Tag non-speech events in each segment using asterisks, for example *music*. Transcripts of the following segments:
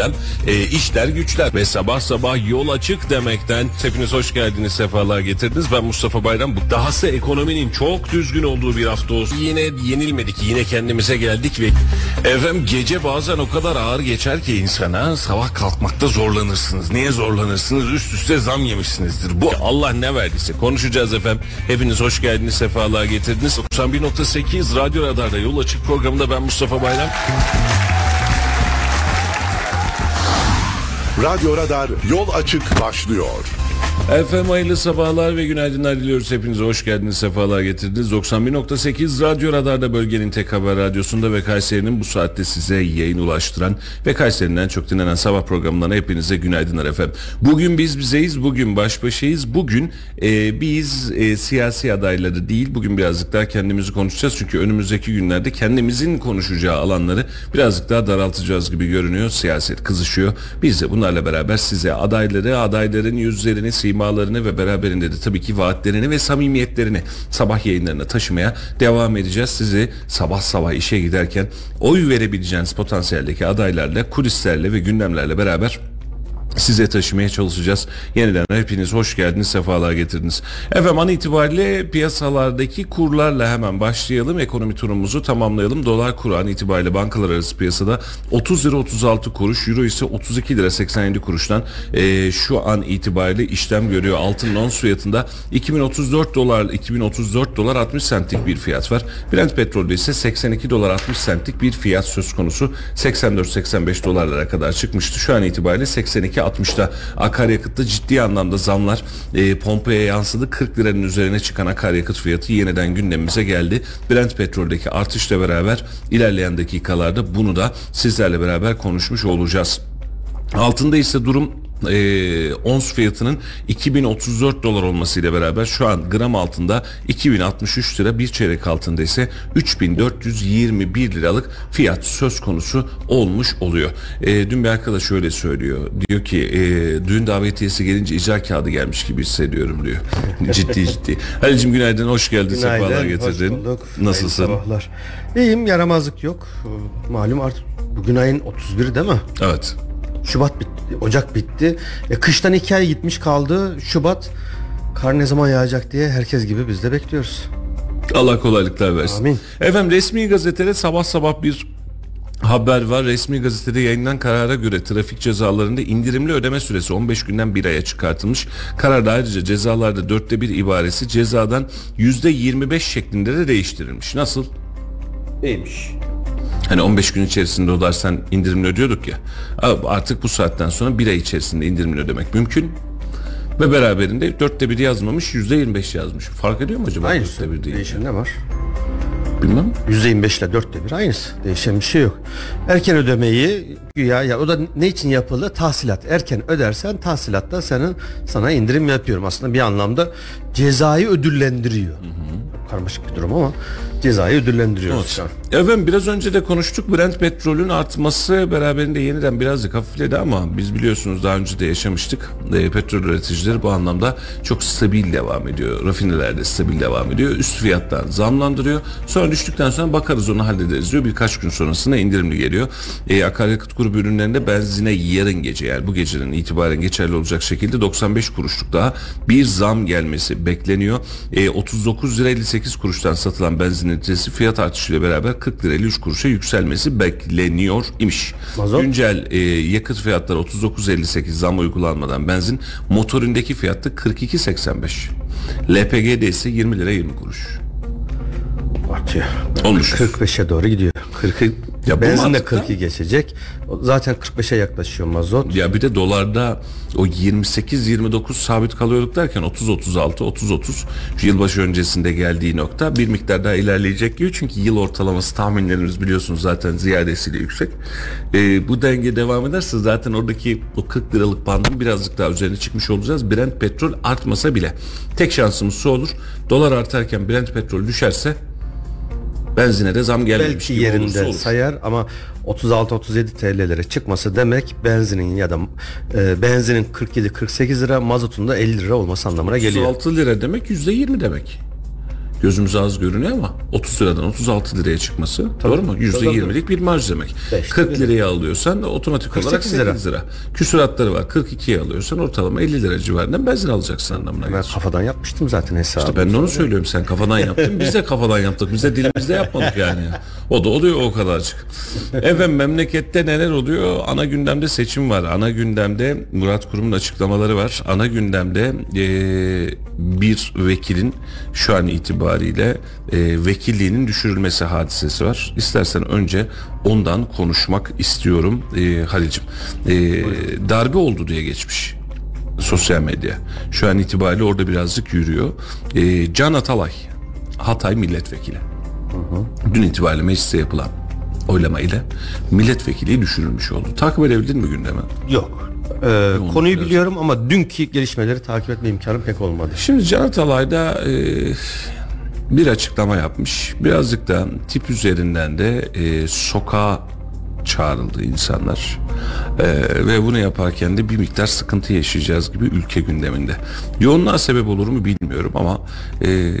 gündem. E, işler güçler ve sabah sabah yol açık demekten hepiniz hoş geldiniz sefalar getirdiniz. Ben Mustafa Bayram. Bu dahası ekonominin çok düzgün olduğu bir hafta olsun. Yine yenilmedik. Yine kendimize geldik ve efendim gece bazen o kadar ağır geçer ki insana sabah kalkmakta zorlanırsınız. Niye zorlanırsınız? Üst üste zam yemişsinizdir. Bu Allah ne verdiyse. Konuşacağız efendim. Hepiniz hoş geldiniz sefalar getirdiniz. 91.8 Radyo Radar'da yol açık programında ben Mustafa Bayram. Radyo Radar yol açık başlıyor. Efendim hayırlı sabahlar ve günaydınlar diliyoruz. Hepinize hoş geldiniz, sefalar getirdiniz. 91.8 Radyo Radar'da bölgenin tek haber radyosunda ve Kayseri'nin bu saatte size yayın ulaştıran ve Kayseri'nin en çok dinlenen sabah programlarına hepinize günaydınlar efendim. Bugün biz bizeyiz, bugün baş başayız. Bugün e, biz e, siyasi adayları değil, bugün birazcık daha kendimizi konuşacağız. Çünkü önümüzdeki günlerde kendimizin konuşacağı alanları birazcık daha daraltacağız gibi görünüyor. Siyaset kızışıyor. Biz de bunlarla beraber size adayları, adayların yüzlerini, simalarını ve beraberinde de tabii ki vaatlerini ve samimiyetlerini sabah yayınlarına taşımaya devam edeceğiz. Sizi sabah sabah işe giderken oy verebileceğiniz potansiyeldeki adaylarla, kulislerle ve gündemlerle beraber size taşımaya çalışacağız. Yeniden hepiniz hoş geldiniz, sefalar getirdiniz. Efendim an itibariyle piyasalardaki kurlarla hemen başlayalım. Ekonomi turumuzu tamamlayalım. Dolar kuru an itibariyle bankalar arası piyasada 30 lira 36 kuruş, euro ise 32 lira 87 kuruştan e, şu an itibariyle işlem görüyor. Altın ons fiyatında 2034 dolar 2034 dolar 60 centlik bir fiyat var. Brent petrolde ise 82 dolar 60 centlik bir fiyat söz konusu. 84-85 dolarlara kadar çıkmıştı. Şu an itibariyle 82 60'ta akaryakıtta ciddi anlamda zamlar e, pompaya yansıdı. 40 liranın üzerine çıkan akaryakıt fiyatı yeniden gündemimize geldi. Brent petroldeki artışla beraber ilerleyen dakikalarda bunu da sizlerle beraber konuşmuş olacağız. Altında ise durum e, ons fiyatının 2034 dolar olmasıyla beraber şu an gram altında 2063 lira bir çeyrek altında ise 3421 liralık fiyat söz konusu olmuş oluyor. E, dün bir arkadaş şöyle söylüyor. Diyor ki e, düğün davetiyesi gelince icra kağıdı gelmiş gibi hissediyorum diyor. *laughs* ciddi ciddi. Halicim günaydın hoş geldin. Günaydın, Sefalar hoş getirdin. bulduk. Nasılsın? Sabahlar. İyiyim yaramazlık yok. Malum artık bugün ayın 31 değil mi? Evet. Şubat bitti, Ocak bitti. E, kıştan iki ay gitmiş kaldı. Şubat kar ne zaman yağacak diye herkes gibi biz de bekliyoruz. Allah kolaylıklar versin. Amin. Efendim resmi gazetede sabah sabah bir haber var. Resmi gazetede yayınlanan karara göre trafik cezalarında indirimli ödeme süresi 15 günden bir aya çıkartılmış. Kararda ayrıca cezalarda dörtte bir ibaresi cezadan yüzde 25 şeklinde de değiştirilmiş. Nasıl? İyiymiş. Hani 15 gün içerisinde ödersen indirimli ödüyorduk ya. Artık bu saatten sonra bir ay içerisinde indirimli ödemek mümkün. Ve beraberinde dörtte bir yazmamış yüzde 25 yazmış. Fark ediyor mu acaba Aynısı. dörtte bir değil? Değişen ne var? Bilmem. %25 ile dörtte bir aynısı. Değişen bir şey yok. Erken ödemeyi güya ya o da ne için yapıldı? Tahsilat. Erken ödersen tahsilatta senin sana indirim yapıyorum. Aslında bir anlamda cezayı ödüllendiriyor. Karmaşık bir durum ama cezayı ödüllendiriyoruz an. Efendim biraz önce de konuştuk Brent petrolün artması beraberinde yeniden birazcık hafifledi ama biz biliyorsunuz daha önce de yaşamıştık. E, petrol üreticileri bu anlamda çok stabil devam ediyor. Rafinelerde stabil devam ediyor. Üst fiyattan zamlandırıyor. Sonra düştükten sonra bakarız onu hallederiz diyor. Birkaç gün sonrasında indirimli geliyor. E, akaryakıt grubu ürünlerinde benzine yarın gece yani bu gecenin itibaren geçerli olacak şekilde 95 kuruşluk daha bir zam gelmesi bekleniyor. E, 39 lira 58 kuruştan satılan benzin litresi fiyat artışıyla beraber 40 lira 53 kuruşa yükselmesi bekleniyor imiş. Mazot? Güncel e, yakıt fiyatları 39.58 zam uygulanmadan benzin motorindeki fiyatta 42.85. LPG'de ise 20 lira 20 kuruş. Artıyor. Olmuş. 45'e doğru gidiyor. 40'ı Ya benzin de mantıkta- 40'ı geçecek. Zaten 45'e yaklaşıyor mazot. Ya bir de dolarda o 28-29 sabit kalıyorduk derken 30-36, 30-30 şu yılbaşı öncesinde geldiği nokta bir miktar daha ilerleyecek gibi. Çünkü yıl ortalaması tahminlerimiz biliyorsunuz zaten ziyadesiyle yüksek. Ee, bu denge devam ederse zaten oradaki o 40 liralık bandın birazcık daha üzerine çıkmış olacağız. Brent petrol artmasa bile. Tek şansımız şu olur. Dolar artarken Brent petrol düşerse benzine de zam gelmemiş Belki gibi yerinde olur. sayar ama 36-37 TL'lere çıkması demek benzinin ya da e, benzinin 47-48 lira mazotun da 50 lira olması anlamına geliyor. 36 lira demek %20 demek. Gözümüze az görünüyor ama 30 liradan 36 liraya çıkması doğru mu? %20'lik bir marj demek. Beş 40 liraya alıyorsan otomatik olarak 48 lira. 8 lira. Küsuratları var. 42'ye alıyorsan ortalama 50 lira civarında benzin alacaksın anlamına Ben gelir. kafadan yapmıştım zaten hesabı. Ben de onu söylüyorum sen kafadan yaptın biz de kafadan yaptık biz de dilimizde yapmadık yani o da oluyor o kadarcık efendim memlekette neler oluyor ana gündemde seçim var ana gündemde Murat Kurum'un açıklamaları var ana gündemde eee, bir vekilin şu an itibariyle eee, vekilliğinin düşürülmesi hadisesi var İstersen önce ondan konuşmak istiyorum eee Halil'cim Eee, darbe oldu diye geçmiş sosyal medya. Şu an itibariyle orada birazcık yürüyor. Ee, Can Atalay, Hatay milletvekili. Dün itibariyle mecliste yapılan oylama ile milletvekili düşürülmüş oldu. Takip edebildin mi gündemi? Yok. Ee, konuyu biraz. biliyorum ama dünkü gelişmeleri takip etme imkanım pek olmadı. Şimdi Can Atalay da e, bir açıklama yapmış. Birazcık da tip üzerinden de e, sokağa çağrıldı insanlar. E, ve bunu yaparken de bir miktar sıkıntı yaşayacağız gibi ülke gündeminde. Yoğunluğa sebep olur mu bilmiyorum ama e,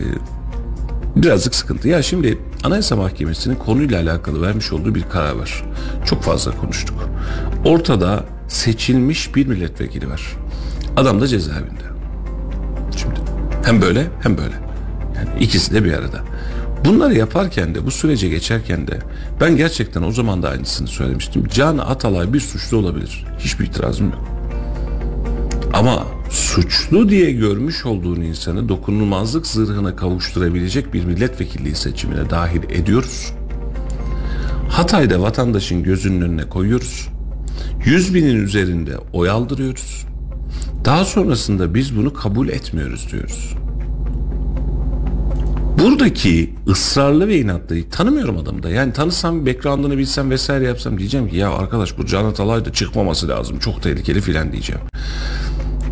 birazcık sıkıntı. Ya şimdi Anayasa Mahkemesi'nin konuyla alakalı vermiş olduğu bir karar var. Çok fazla konuştuk. Ortada seçilmiş bir milletvekili var. Adam da cezaevinde. Şimdi hem böyle hem böyle. Yani ikisi de bir arada. Bunları yaparken de bu sürece geçerken de ben gerçekten o zaman da aynısını söylemiştim. Can Atalay bir suçlu olabilir. Hiçbir itirazım yok. Ama suçlu diye görmüş olduğun insanı dokunulmazlık zırhına kavuşturabilecek bir milletvekilliği seçimine dahil ediyoruz. Hatay'da vatandaşın gözünün önüne koyuyoruz. 100 binin üzerinde oy aldırıyoruz. Daha sonrasında biz bunu kabul etmiyoruz diyoruz. Buradaki ısrarlı ve inatlı tanımıyorum adamı da. Yani tanısam background'ını bilsem vesaire yapsam diyeceğim ki ya arkadaş bu Can Atalay çıkmaması lazım. Çok tehlikeli filan diyeceğim.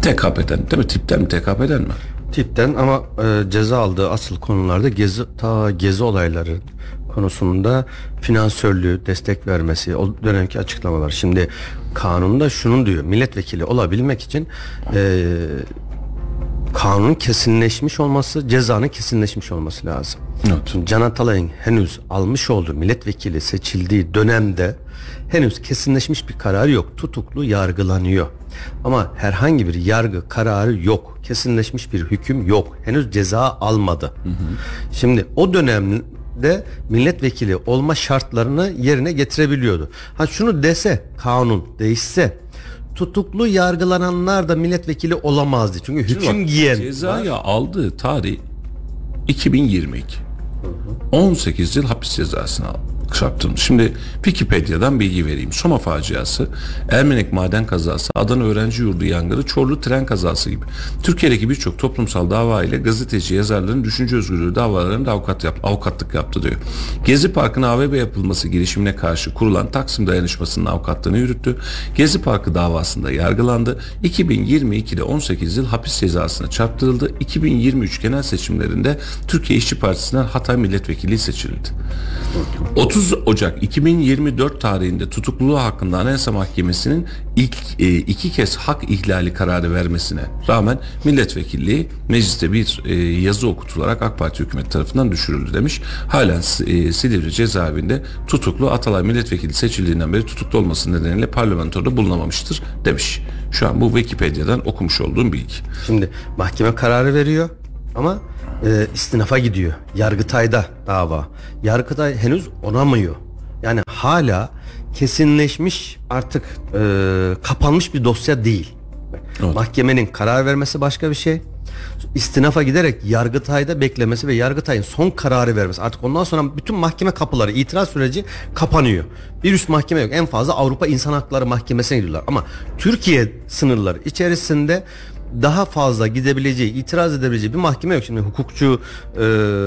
TKP'den değil mi? Tipten mi TKP'den mi? Tipten ama e, ceza aldığı asıl konularda gezi ta gezi olayları konusunda finansörlüğü destek vermesi o dönemki açıklamalar. Şimdi kanunda şunun diyor milletvekili olabilmek için e, kanunun kesinleşmiş olması cezanın kesinleşmiş olması lazım. Evet. Şimdi Can Atalay'ın henüz almış olduğu milletvekili seçildiği dönemde henüz kesinleşmiş bir karar yok. Tutuklu yargılanıyor. Ama herhangi bir yargı kararı yok. Kesinleşmiş bir hüküm yok. Henüz ceza almadı. Şimdi o dönemde milletvekili olma şartlarını yerine getirebiliyordu. Ha şunu dese kanun değişse tutuklu yargılananlar da milletvekili olamazdı. Çünkü Şimdi hüküm bak, giyen Cezaya aldığı tarih 2022. 18 yıl hapis cezasını çarptırmış. Şimdi Wikipedia'dan bilgi vereyim. Soma faciası, Ermenek maden kazası, Adana öğrenci yurdu yangını, Çorlu tren kazası gibi. Türkiye'deki birçok toplumsal dava ile gazeteci yazarların düşünce özgürlüğü davalarında avukat yap, avukatlık yaptı diyor. Gezi Parkı'nın AVB yapılması girişimine karşı kurulan Taksim Dayanışması'nın avukatlığını yürüttü. Gezi Parkı davasında yargılandı. 2022'de 18 yıl hapis cezasına çarptırıldı. 2023 genel seçimlerinde Türkiye İşçi Partisi'nden Hatay Milletvekilliği seçildi. 30 Ocak 2024 tarihinde tutukluluğu hakkında Anayasa Mahkemesi'nin ilk e, iki kez hak ihlali kararı vermesine rağmen milletvekilliği mecliste bir e, yazı okutularak AK Parti hükümeti tarafından düşürüldü demiş. Halen e, Silivri cezaevinde tutuklu Atalay milletvekili seçildiğinden beri tutuklu olması nedeniyle parlamentoda bulunamamıştır demiş. Şu an bu Wikipedia'dan okumuş olduğum bilgi. Şimdi mahkeme kararı veriyor ama e, istinafa gidiyor. Yargıtay'da dava. Yargıtay henüz onamıyor. Yani hala kesinleşmiş artık e, kapanmış bir dosya değil. Evet. Mahkemenin karar vermesi başka bir şey. İstinafa giderek Yargıtay'da beklemesi ve Yargıtay'ın son kararı vermesi. Artık ondan sonra bütün mahkeme kapıları, itiraz süreci kapanıyor. Bir üst mahkeme yok. En fazla Avrupa İnsan Hakları Mahkemesi'ne gidiyorlar. Ama Türkiye sınırları içerisinde daha fazla gidebileceği, itiraz edebileceği bir mahkeme yok. Şimdi hukukçu e,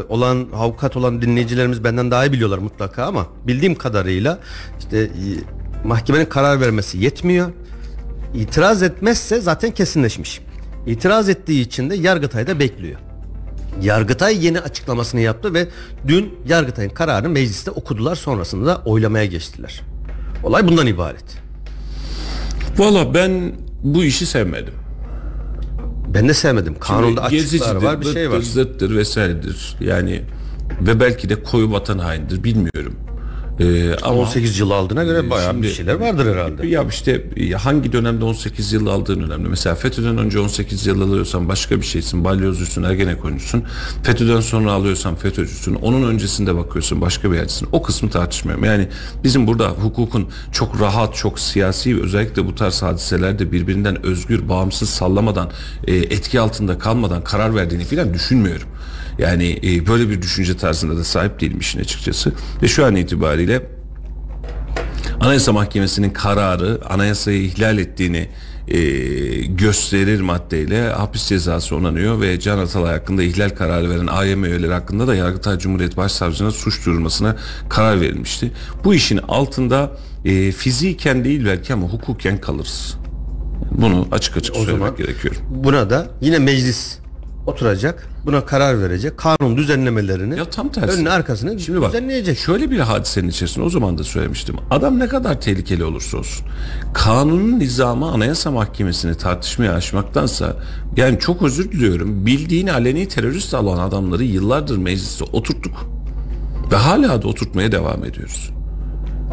olan, avukat olan dinleyicilerimiz benden daha iyi biliyorlar mutlaka ama bildiğim kadarıyla işte e, mahkemenin karar vermesi yetmiyor. İtiraz etmezse zaten kesinleşmiş. İtiraz ettiği için de Yargıtay'da bekliyor. Yargıtay yeni açıklamasını yaptı ve dün Yargıtay'ın kararını mecliste okudular sonrasında da oylamaya geçtiler. Olay bundan ibaret. Valla ben bu işi sevmedim. Ben de sevmedim. Kanunda açıklar var bir şey var. zıttır vesairedir. Yani ve belki de koyu vatan hainidir bilmiyorum. Ee, ama 18 yıl aldığına göre bayağı bir Şimdi- şeyler vardır herhalde. Ya işte ya hangi dönemde 18 yıl aldığın önemli. Mesela FETÖ'den önce 18 yıl alıyorsan başka bir şeysin. Balyozcusun, ergenekoncusun. FETÖ'den sonra alıyorsan FETÖ'cüsün. Onun öncesinde bakıyorsun başka bir yerdesin. O kısmı tartışmıyorum. Yani bizim burada hukukun çok rahat, çok siyasi özellikle bu tarz hadiselerde birbirinden özgür, bağımsız sallamadan, e, etki altında kalmadan karar verdiğini filan düşünmüyorum. Yani e, böyle bir düşünce tarzında da sahip değilim işin açıkçası. Ve şu an itibariyle Anayasa Mahkemesi'nin kararı anayasayı ihlal ettiğini e, gösterir maddeyle hapis cezası onanıyor ve Can Atalay hakkında ihlal kararı veren AYM üyeleri hakkında da Yargıtay Cumhuriyet Başsavcılığına suç duyurulmasına karar verilmişti. Bu işin altında e, fiziken değil belki ama hukuken kalırız. Bunu açık açık söylemek zaman- gerekiyor. Buna da yine meclis oturacak. Buna karar verecek. Kanun düzenlemelerini Ya tam tersi. önüne arkasını Şimdi bak düzenleyecek. şöyle bir hadisenin içerisinde o zaman da söylemiştim. Adam ne kadar tehlikeli olursa olsun kanunun nizamı anayasa mahkemesini tartışmaya açmaktansa yani çok özür diliyorum bildiğini aleni terörist alan adamları yıllardır mecliste oturttuk. Ve hala da oturtmaya devam ediyoruz.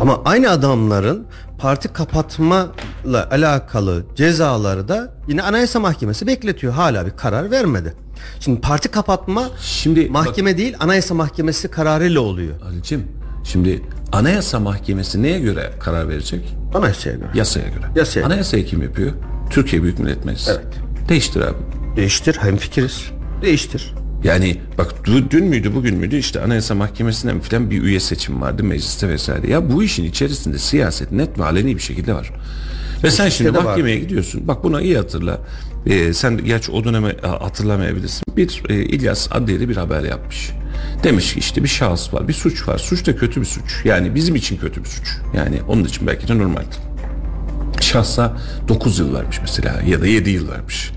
Ama aynı adamların parti kapatmayla alakalı cezaları da yine Anayasa Mahkemesi bekletiyor. Hala bir karar vermedi. Şimdi parti kapatma Şimdi mahkeme değil Anayasa Mahkemesi kararıyla oluyor. bak, Halicim şimdi anayasa mahkemesi neye göre karar verecek? Anayasaya göre. Yasaya göre. Yasaya. Anayasayı kim yapıyor? Türkiye Büyük Millet Meclisi. Evet. Değiştir abi. Değiştir hemfikiriz. Değiştir. Yani bak dü- dün müydü bugün müydü işte Anayasa Mahkemesi'nden filan bir üye seçim vardı mecliste vesaire. Ya bu işin içerisinde siyaset net ve aleni bir şekilde var. Ve sen şimdi de var. mahkemeye gidiyorsun. Bak buna iyi hatırla. Ee, sen gerçi o dönemi a, hatırlamayabilirsin. Bir e, İlyas Adliyeli bir haber yapmış. Demiş ki işte bir şahıs var, bir suç var. Suç da kötü bir suç. Yani bizim için kötü bir suç. Yani onun için belki de normal. Şahsa 9 yıl vermiş mesela ya da 7 yıl vermiş.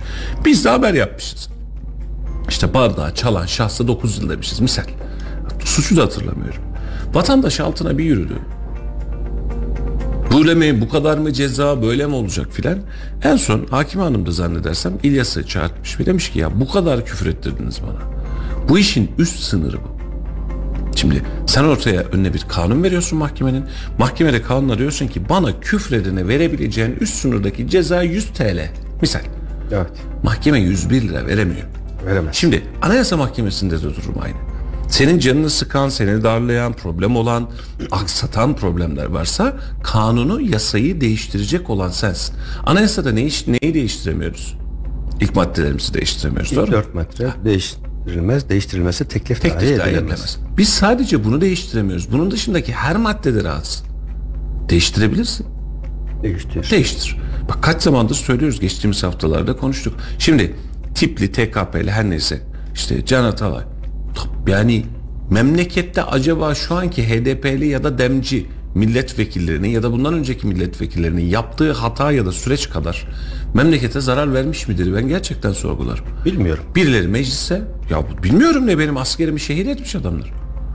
Biz de haber yapmışız. İşte bardağı çalan şahsa 9 yıl demişiz misal. Suçu da hatırlamıyorum. Vatandaş altına bir yürüdü. Böyle mi bu kadar mı ceza böyle mi olacak filan. En son hakim hanım da zannedersem İlyas'ı çağırtmış ve demiş ki ya bu kadar küfür ettirdiniz bana. Bu işin üst sınırı bu. Şimdi sen ortaya önüne bir kanun veriyorsun mahkemenin. Mahkemede kanuna diyorsun ki bana küfredene verebileceğin üst sınırdaki ceza 100 TL. Misal. Evet. Mahkeme 101 lira veremiyor. Veremez. Şimdi Anayasa Mahkemesi'nde de durum aynı. Senin canını sıkan, seni darlayan, problem olan, aksatan problemler varsa kanunu, yasayı değiştirecek olan sensin. Anayasada ne iş, neyi değiştiremiyoruz? İlk maddelerimizi değiştiremiyoruz. Doğru mu? 4 metre değiştirilmez. Değiştirilmesi teklif, Tek dahi tek dahi edilemez. edilemez. Biz sadece bunu değiştiremiyoruz. Bunun dışındaki her maddede rahatsın. Değiştirebilirsin. Değiştir. Değiştir. Bak kaç zamandır söylüyoruz geçtiğimiz haftalarda konuştuk. Şimdi tipli TKP'li her neyse işte Can Atalay yani memlekette acaba şu anki HDP'li ya da demci milletvekillerinin ya da bundan önceki milletvekillerinin yaptığı hata ya da süreç kadar memlekete zarar vermiş midir? Ben gerçekten sorgularım. Bilmiyorum. Birileri meclise ya bilmiyorum ne benim askerimi şehit etmiş adamlar.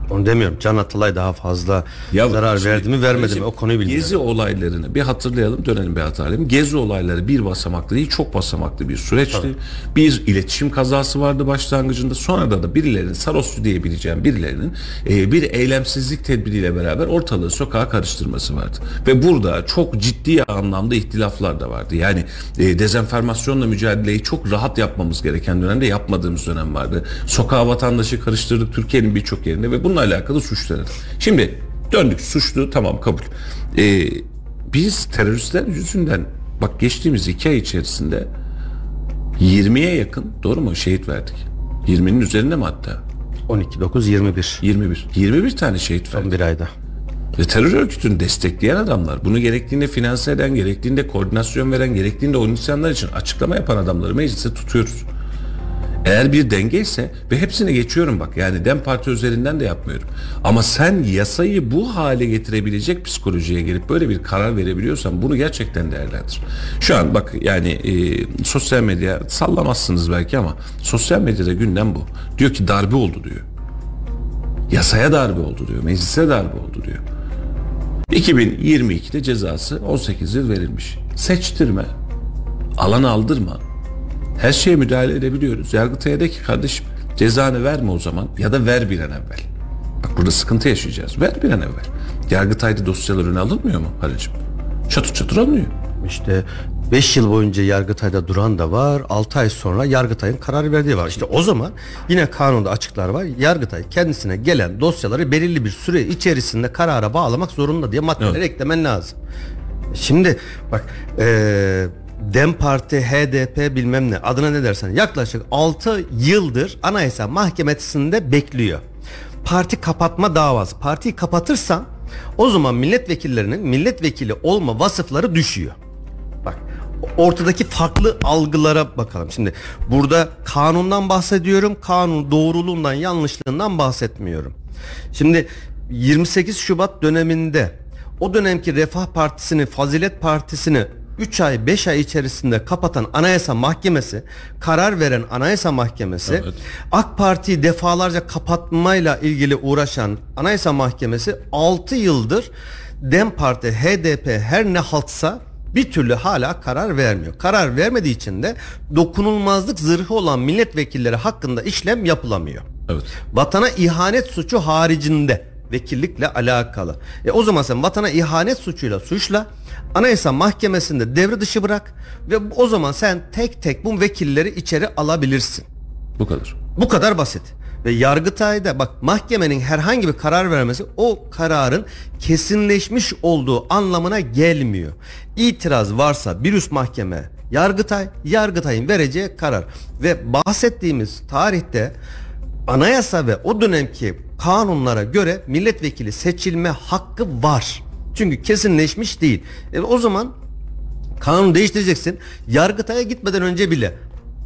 Onu demiyorum. Can Atalay daha fazla zarar şimdi verdi mi vermedi mi o konuyu bilmiyorum. Gezi olaylarını bir hatırlayalım dönelim bir hatırlayalım. Gezi olayları bir basamaklı değil çok basamaklı bir süreçti. Bir iletişim kazası vardı başlangıcında. Sonra da da birilerinin saroslu diyebileceğim birilerinin e, bir eylemsizlik tedbiriyle beraber ortalığı sokağa karıştırması vardı. Ve burada çok ciddi anlamda ihtilaflar da vardı. Yani e, dezenformasyonla mücadeleyi çok rahat yapmamız gereken dönemde yapmadığımız dönem vardı. Sokağa vatandaşı karıştırdık Türkiye'nin birçok yerinde ve bununla alakalı suçlar. Şimdi döndük suçlu tamam kabul. Ee, biz teröristler yüzünden bak geçtiğimiz iki ay içerisinde 20'ye yakın doğru mu şehit verdik. 20'nin üzerinde mi hatta? 12 9 21 21. 21 tane şehit verdik. son bir ayda. Ve terör örgütünü destekleyen adamlar, bunu gerektiğinde finanse eden, gerektiğinde koordinasyon veren, gerektiğinde o insanlar için açıklama yapan adamları meclise tutuyoruz. Eğer bir denge ise ve hepsine geçiyorum bak yani DEM Parti üzerinden de yapmıyorum. Ama sen yasayı bu hale getirebilecek psikolojiye gelip böyle bir karar verebiliyorsan bunu gerçekten değerlendir. Şu an bak yani e, sosyal medya sallamazsınız belki ama sosyal medyada gündem bu. Diyor ki darbe oldu diyor. Yasaya darbe oldu diyor. Meclise darbe oldu diyor. 2022'de cezası 18 yıl verilmiş. Seçtirme. Alan aldırma. Her şeye müdahale edebiliyoruz. Yargıtay'a de ki kardeşim cezanı verme o zaman ya da ver bir an evvel. Bak burada sıkıntı yaşayacağız. Ver bir an evvel. Yargıtay'da dosyalar öne alınmıyor mu Halicim? Çatır çatır alınıyor. İşte 5 yıl boyunca Yargıtay'da duran da var. 6 ay sonra Yargıtay'ın karar verdiği var. İşte o zaman yine kanunda açıklar var. Yargıtay kendisine gelen dosyaları belirli bir süre içerisinde karara bağlamak zorunda diye maddeler Evet. eklemen lazım. Şimdi bak eee Dem Parti, HDP bilmem ne adına ne dersen yaklaşık 6 yıldır Anayasa Mahkemesi'nde bekliyor. Parti kapatma davası. Partiyi kapatırsan o zaman milletvekillerinin milletvekili olma vasıfları düşüyor. Bak ortadaki farklı algılara bakalım. Şimdi burada kanundan bahsediyorum. Kanun doğruluğundan yanlışlığından bahsetmiyorum. Şimdi 28 Şubat döneminde o dönemki Refah Partisi'ni, Fazilet Partisi'ni 3 ay 5 ay içerisinde kapatan Anayasa Mahkemesi, karar veren Anayasa Mahkemesi, Evet. AK Parti'yi defalarca kapatmayla ilgili uğraşan Anayasa Mahkemesi 6 yıldır Dem Parti, HDP her ne haltsa bir türlü hala karar vermiyor. Karar vermediği için de dokunulmazlık zırhı olan milletvekilleri hakkında işlem yapılamıyor. Evet. Vatana ihanet suçu haricinde vekillikle alakalı. E o zaman sen vatana ihanet suçuyla suçla Anayasa Mahkemesi'nde devre dışı bırak ve o zaman sen tek tek bu vekilleri içeri alabilirsin. Bu kadar. Bu kadar basit. Ve Yargıtay'da bak mahkemenin herhangi bir karar vermesi o kararın kesinleşmiş olduğu anlamına gelmiyor. İtiraz varsa bir üst mahkeme Yargıtay, Yargıtay'ın vereceği karar ve bahsettiğimiz tarihte anayasa ve o dönemki kanunlara göre milletvekili seçilme hakkı var. Çünkü kesinleşmiş değil. E o zaman kanunu değiştireceksin. Yargıtay'a gitmeden önce bile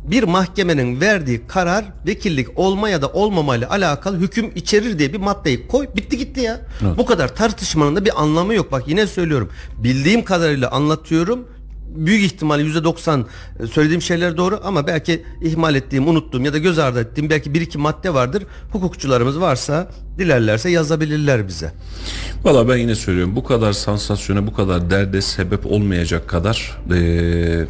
bir mahkemenin verdiği karar vekillik olma ya da olmamayla alakalı hüküm içerir diye bir maddeyi koy bitti gitti ya. Evet. Bu kadar tartışmanın da bir anlamı yok. Bak yine söylüyorum. Bildiğim kadarıyla anlatıyorum. Büyük ihtimal %90 söylediğim şeyler doğru ama belki ihmal ettiğim, unuttuğum ya da göz ardı ettiğim belki bir iki madde vardır. Hukukçularımız varsa dilerlerse yazabilirler bize. Valla ben yine söylüyorum bu kadar sansasyona bu kadar derde sebep olmayacak kadar eee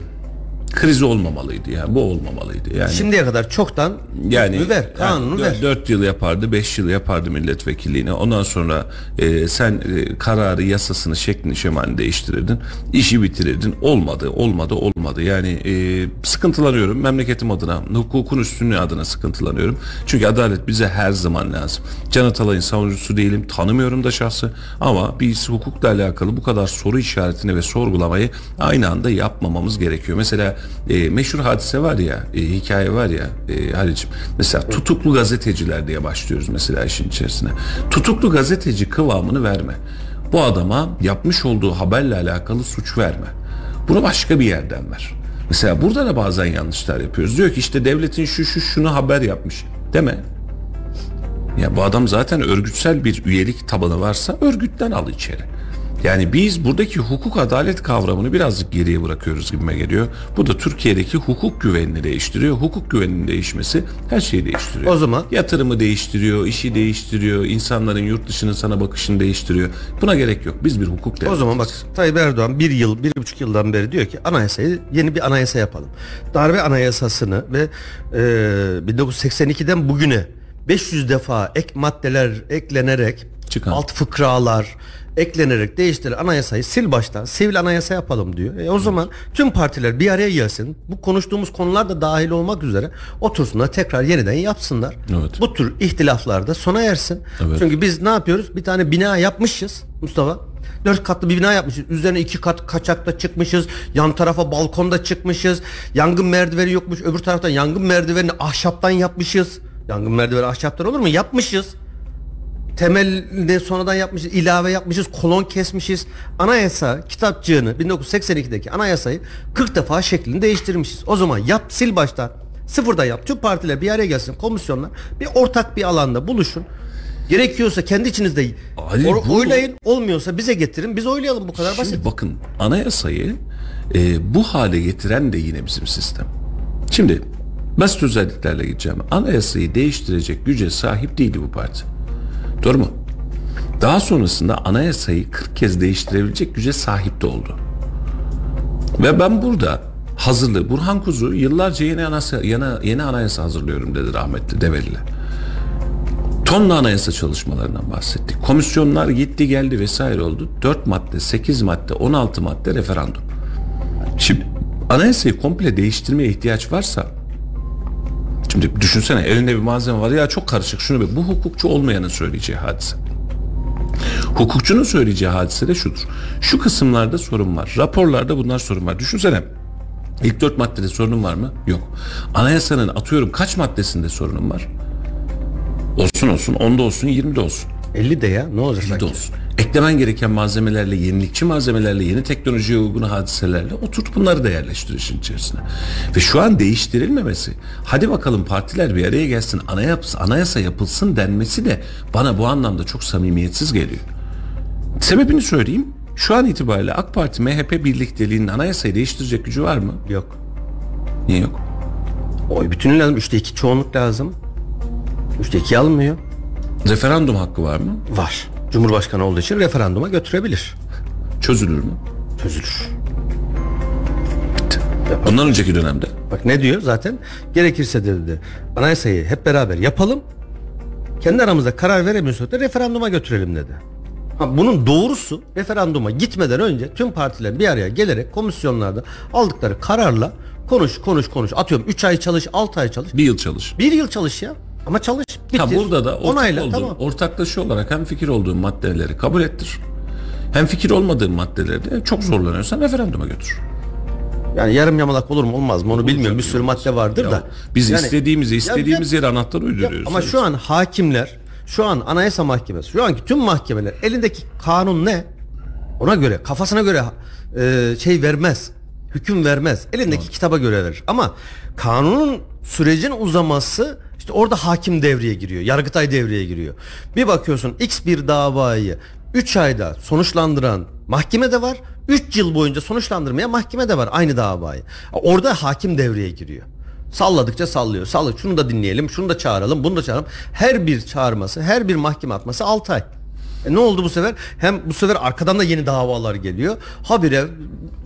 kriz olmamalıydı yani bu olmamalıydı yani. Şimdiye kadar çoktan yani ver, kanunu ver. 4 yıl yapardı 5 yıl yapardı milletvekilliğini. Ondan sonra e, sen e, kararı yasasını şeklini şemalini değiştirirdin işi bitirirdin. Olmadı olmadı olmadı. Yani e, sıkıntılanıyorum. Memleketim adına hukukun üstünlüğü adına sıkıntılanıyorum. Çünkü adalet bize her zaman lazım. Can Atalay'ın savunucusu değilim tanımıyorum da şahsı. Ama biz hukukla alakalı bu kadar soru işaretini ve sorgulamayı aynı anda yapmamamız gerekiyor. Mesela e, meşhur hadise var ya e, hikaye var ya e, Halicim. Mesela tutuklu gazeteciler diye başlıyoruz mesela işin içerisine. Tutuklu gazeteci kıvamını verme. Bu adama yapmış olduğu haberle alakalı suç verme. Bunu başka bir yerden ver. Mesela burada da bazen yanlışlar yapıyoruz. Diyor ki işte devletin şu şu şunu haber yapmış. Deme ya bu adam zaten örgütsel bir üyelik tabanı varsa örgütten al içeri. Yani biz buradaki hukuk adalet kavramını birazcık geriye bırakıyoruz gibime geliyor. Bu da Türkiye'deki hukuk güvenini değiştiriyor. Hukuk güveninin değişmesi her şeyi değiştiriyor. O zaman- yatırımı değiştiriyor, işi değiştiriyor, insanların yurt dışının sana bakışını değiştiriyor. Buna gerek yok. Biz bir hukuk O devletiyiz. zaman bak Tayyip Erdoğan bir yıl, bir buçuk yıldan beri diyor ki anayasayı yeni bir anayasa yapalım. Darbe anayasasını ve e, 1982'den bugüne 500 defa ek maddeler eklenerek Çıkan. alt fıkralar eklenerek değiştirilen anayasayı sil baştan sivil anayasa yapalım diyor. E o zaman tüm partiler bir araya gelsin. Bu konuştuğumuz konular da dahil olmak üzere otursunlar tekrar yeniden yapsınlar. Evet. Bu tür ihtilaflar da sona ersin. Evet. Çünkü biz ne yapıyoruz? Bir tane bina yapmışız Mustafa. Dört katlı bir bina yapmışız. Üzerine iki kat kaçakta çıkmışız. Yan tarafa balkonda çıkmışız. Yangın merdiveni yokmuş. Öbür taraftan yangın merdivenini ahşaptan yapmışız. Yangın merdiveni ahşaptan olur mu? Yapmışız. Temelinde sonradan yapmışız, ilave yapmışız, kolon kesmişiz. Anayasa kitapçığını 1982'deki anayasayı 40 defa şeklini değiştirmişiz. O zaman yap sil baştan. Sıfırda yap. Tüm partiler bir araya gelsin, komisyonlar bir ortak bir alanda buluşun. Gerekiyorsa kendi içinizde Ali, or- bu- oylayın. Olmuyorsa bize getirin. Biz oylayalım bu kadar basit. Şimdi bakın anayasayı e, bu hale getiren de yine bizim sistem. Şimdi basit özelliklerle gideceğim. Anayasayı değiştirecek güce sahip değildi bu parti. Doğru mu? Daha sonrasında anayasayı 40 kez değiştirebilecek güce sahip de oldu. Ve ben burada hazırlığı. Burhan Kuzu yıllarca yeni anayasa, yeni, yeni anayasa hazırlıyorum dedi rahmetli Develi'yle. Tonla anayasa çalışmalarından bahsettik. Komisyonlar gitti geldi vesaire oldu. 4 madde, 8 madde, 16 madde referandum. Şimdi anayasayı komple değiştirmeye ihtiyaç varsa Şimdi düşünsene elinde bir malzeme var ya çok karışık şunu bir bu hukukçu olmayanın söyleyeceği hadise. Hukukçunun söyleyeceği hadise de şudur. Şu kısımlarda sorun var. Raporlarda bunlar sorun var. Düşünsene İlk dört maddede sorunun var mı? Yok. Anayasanın atıyorum kaç maddesinde sorunun var? Olsun olsun, onda olsun, 20'de olsun. 50 de ya ne olacak 50'de sanki? olsun. Eklemen gereken malzemelerle, yenilikçi malzemelerle, yeni teknolojiye uygun hadiselerle oturt bunları da yerleştir işin içerisine. Ve şu an değiştirilmemesi, hadi bakalım partiler bir araya gelsin, anayasa, anayasa yapılsın denmesi de bana bu anlamda çok samimiyetsiz geliyor. Sebebini söyleyeyim. Şu an itibariyle AK Parti MHP birlikteliğinin anayasayı değiştirecek gücü var mı? Yok. Niye yok? Oy bütünü lazım. Üçte iki çoğunluk lazım. Üçte iki almıyor. Referandum hakkı var mı? Var. Cumhurbaşkanı olduğu için referanduma götürebilir. Çözülür mü? Çözülür. Bundan önceki dönemde Bak ne diyor zaten? Gerekirse dedi. Anayasayı hep beraber yapalım. Kendi aramızda karar veremiyorsak da referanduma götürelim dedi. Ha, bunun doğrusu referanduma gitmeden önce tüm partiler bir araya gelerek komisyonlarda aldıkları kararla konuş konuş konuş. Atıyorum 3 ay çalış 6 ay çalış. bir yıl çalış. Bir yıl çalış ya. Ama çalış bitir. Ha burada da ortak onayla olduğun, tamam. ortaklaşa olarak hem fikir olduğun maddeleri kabul ettir. Hem fikir olmadığın maddeleri de çok zorlanıyorsan referanduma götür. Yani yarım yamalak olur mu olmaz mı onu bilmiyorum. Bir sürü madde vardır Ya da. biz Yani- istediğimizi istediğimiz ya- yere anahtar ya- uyduruyoruz. ama şu an hakimler, şu an Anayasa Mahkemesi, şu anki tüm mahkemeler elindeki kanun ne? Ona göre, kafasına göre e, şey vermez. Hüküm vermez. Elindeki kitaba göre verir. Ama kanunun sürecin uzaması işte orada hakim devreye giriyor. Yargıtay devreye giriyor. Bir bakıyorsun X bir davayı 3 ayda sonuçlandıran mahkeme de var. 3 yıl boyunca sonuçlandırmaya mahkeme de var aynı davayı. Orada hakim devreye giriyor. Salladıkça sallıyor. Sallık şunu da dinleyelim, şunu da çağıralım, bunu da çağıralım. Her bir çağırması, her bir mahkeme atması 6 ay. E ne oldu bu sefer? Hem bu sefer arkadan da yeni davalar geliyor. Habire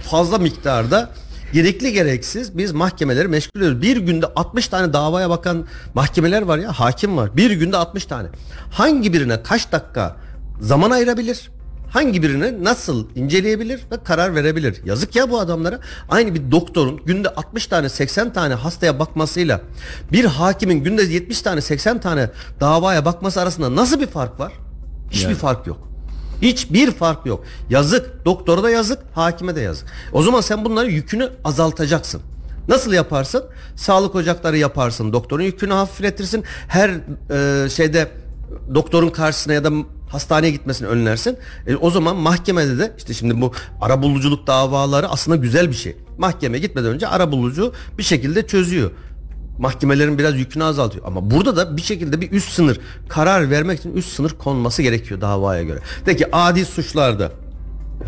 fazla miktarda gerekli gereksiz biz mahkemeleri meşgul ediyoruz. Bir günde 60 tane davaya bakan mahkemeler var ya, hakim var. Bir günde 60 tane. Hangi birine kaç dakika zaman ayırabilir? Hangi birini nasıl inceleyebilir ve karar verebilir? Yazık ya bu adamlara. Aynı bir doktorun günde 60 tane 80 tane hastaya bakmasıyla bir hakimin günde 70 tane 80 tane davaya bakması arasında nasıl bir fark var? Hiçbir Yani. fark yok. Hiçbir fark yok. Yazık. Doktora da yazık, hakime de yazık. O zaman sen bunların yükünü azaltacaksın. Nasıl yaparsın? Sağlık ocakları yaparsın. Doktorun yükünü hafifletirsin. Her e, şeyde doktorun karşısına ya da hastaneye gitmesini önlersin. E, o zaman mahkemede de işte şimdi bu arabuluculuk davaları aslında güzel bir şey. Mahkeme gitmeden önce arabulucu bir şekilde çözüyor. Mahkemelerin biraz yükünü azaltıyor. Ama burada da bir şekilde bir üst sınır karar vermek için üst sınır konması gerekiyor davaya göre. De ki adi suçlarda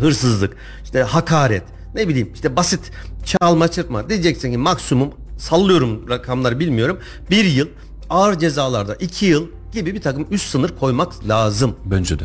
hırsızlık, işte hakaret, ne bileyim işte basit çalma çırpma diyeceksin ki maksimum sallıyorum rakamları bilmiyorum. Bir yıl ağır cezalarda iki yıl gibi bir takım üst sınır koymak lazım. Bence de.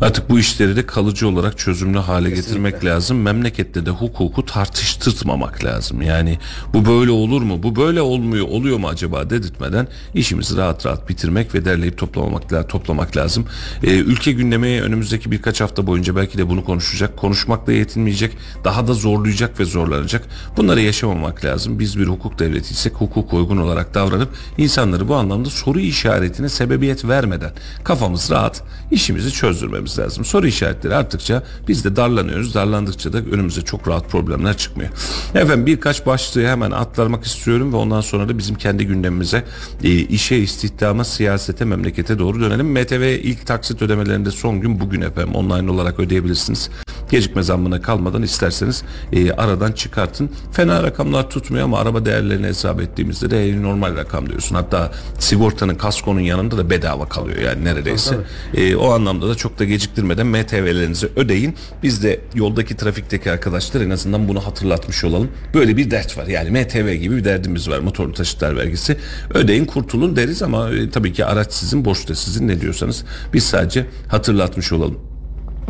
Artık bu işleri de kalıcı olarak çözümlü hale getirmek lazım. Memlekette de hukuku tartıştırmamak lazım. Yani bu böyle olur mu? Bu böyle olmuyor, oluyor mu acaba dedirtmeden işimizi rahat rahat bitirmek ve derleyip toplamak, toplamak lazım. Ee, ülke gündemi önümüzdeki birkaç hafta boyunca belki de bunu konuşacak. Konuşmakla yetinmeyecek. Daha da zorlayacak ve zorlanacak. Bunları yaşamamak lazım. Biz bir hukuk devletiysek hukuk uygun olarak davranıp insanları bu anlamda soru işaretine sebebiyet vermeden kafamız rahat işimizi çözdürmemiz lazım. Soru işaretleri arttıkça biz de darlanıyoruz. Darlandıkça da önümüze çok rahat problemler çıkmıyor. Efendim birkaç başlığı hemen atlamak istiyorum ve ondan sonra da bizim kendi gündemimize e, işe, istihdama, siyasete, memlekete doğru dönelim. MTV ilk taksit ödemelerinde son gün bugün efendim online olarak ödeyebilirsiniz. Gecikme zammına kalmadan isterseniz e, aradan çıkartın. Fena rakamlar tutmuyor ama araba değerlerini hesap ettiğimizde de e, normal rakam diyorsun. Hatta sigortanın kaskonun yanında da bedava kalıyor yani neredeyse. E, o anlamda da çok da geciktirmeden MTV'lerinizi ödeyin. Biz de yoldaki trafikteki arkadaşlar en azından bunu hatırlatmış olalım. Böyle bir dert var yani MTV gibi bir derdimiz var motorlu taşıtlar vergisi. Ödeyin kurtulun deriz ama e, tabii ki araç sizin borç da sizin ne diyorsanız biz sadece hatırlatmış olalım.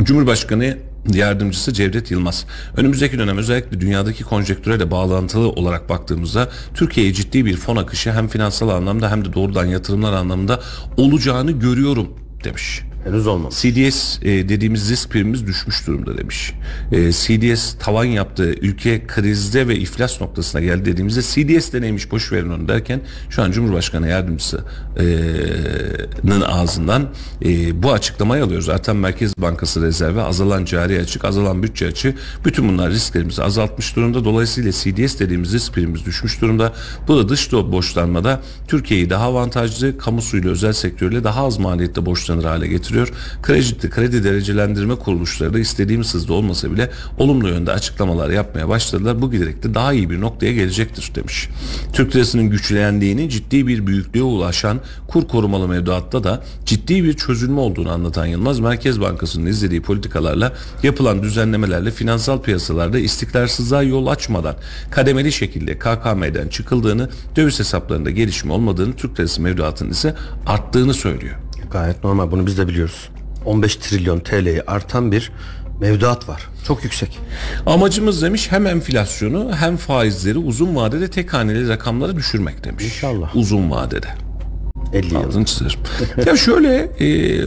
Cumhurbaşkanı Yardımcısı Cevdet Yılmaz. Önümüzdeki dönem özellikle dünyadaki konjektüre bağlantılı olarak baktığımızda Türkiye'ye ciddi bir fon akışı hem finansal anlamda hem de doğrudan yatırımlar anlamında olacağını görüyorum demiş. Henüz olmamış. CDS e, dediğimiz risk primimiz düşmüş durumda demiş. E, CDS tavan yaptı, ülke krizde ve iflas noktasına geldi dediğimizde CDS de neymiş boş verin onu derken şu an Cumhurbaşkanı yardımcısının ağzından e, bu açıklamayı alıyoruz. Zaten Merkez Bankası rezervi azalan cari açık, azalan bütçe açığı bütün bunlar risklerimizi azaltmış durumda. Dolayısıyla CDS dediğimiz risk primimiz düşmüş durumda. Bu da dış borçlanmada Türkiye'yi daha avantajlı, kamusuyla özel sektörle daha az maliyette borçlanır hale getiriyor. Kredi, kredi derecelendirme kuruluşları da istediğimiz hızda olmasa bile olumlu yönde açıklamalar yapmaya başladılar. Bu giderek de daha iyi bir noktaya gelecektir demiş. Türk lirasının güçlendiğini ciddi bir büyüklüğe ulaşan kur korumalı mevduatta da ciddi bir çözülme olduğunu anlatan Yılmaz Merkez Bankası'nın izlediği politikalarla yapılan düzenlemelerle finansal piyasalarda istikrarsızlığa yol açmadan kademeli şekilde KKM'den çıkıldığını, döviz hesaplarında gelişme olmadığını, Türk lirası mevduatının ise arttığını söylüyor. Gayet normal bunu biz de biliyoruz. 15 trilyon TL'yi artan bir mevduat var. Çok yüksek. Amacımız demiş hem enflasyonu hem faizleri uzun vadede tek haneli rakamlara düşürmek demiş. İnşallah. Uzun vadede. 50 yıl. Altını çizerim. ya şöyle e,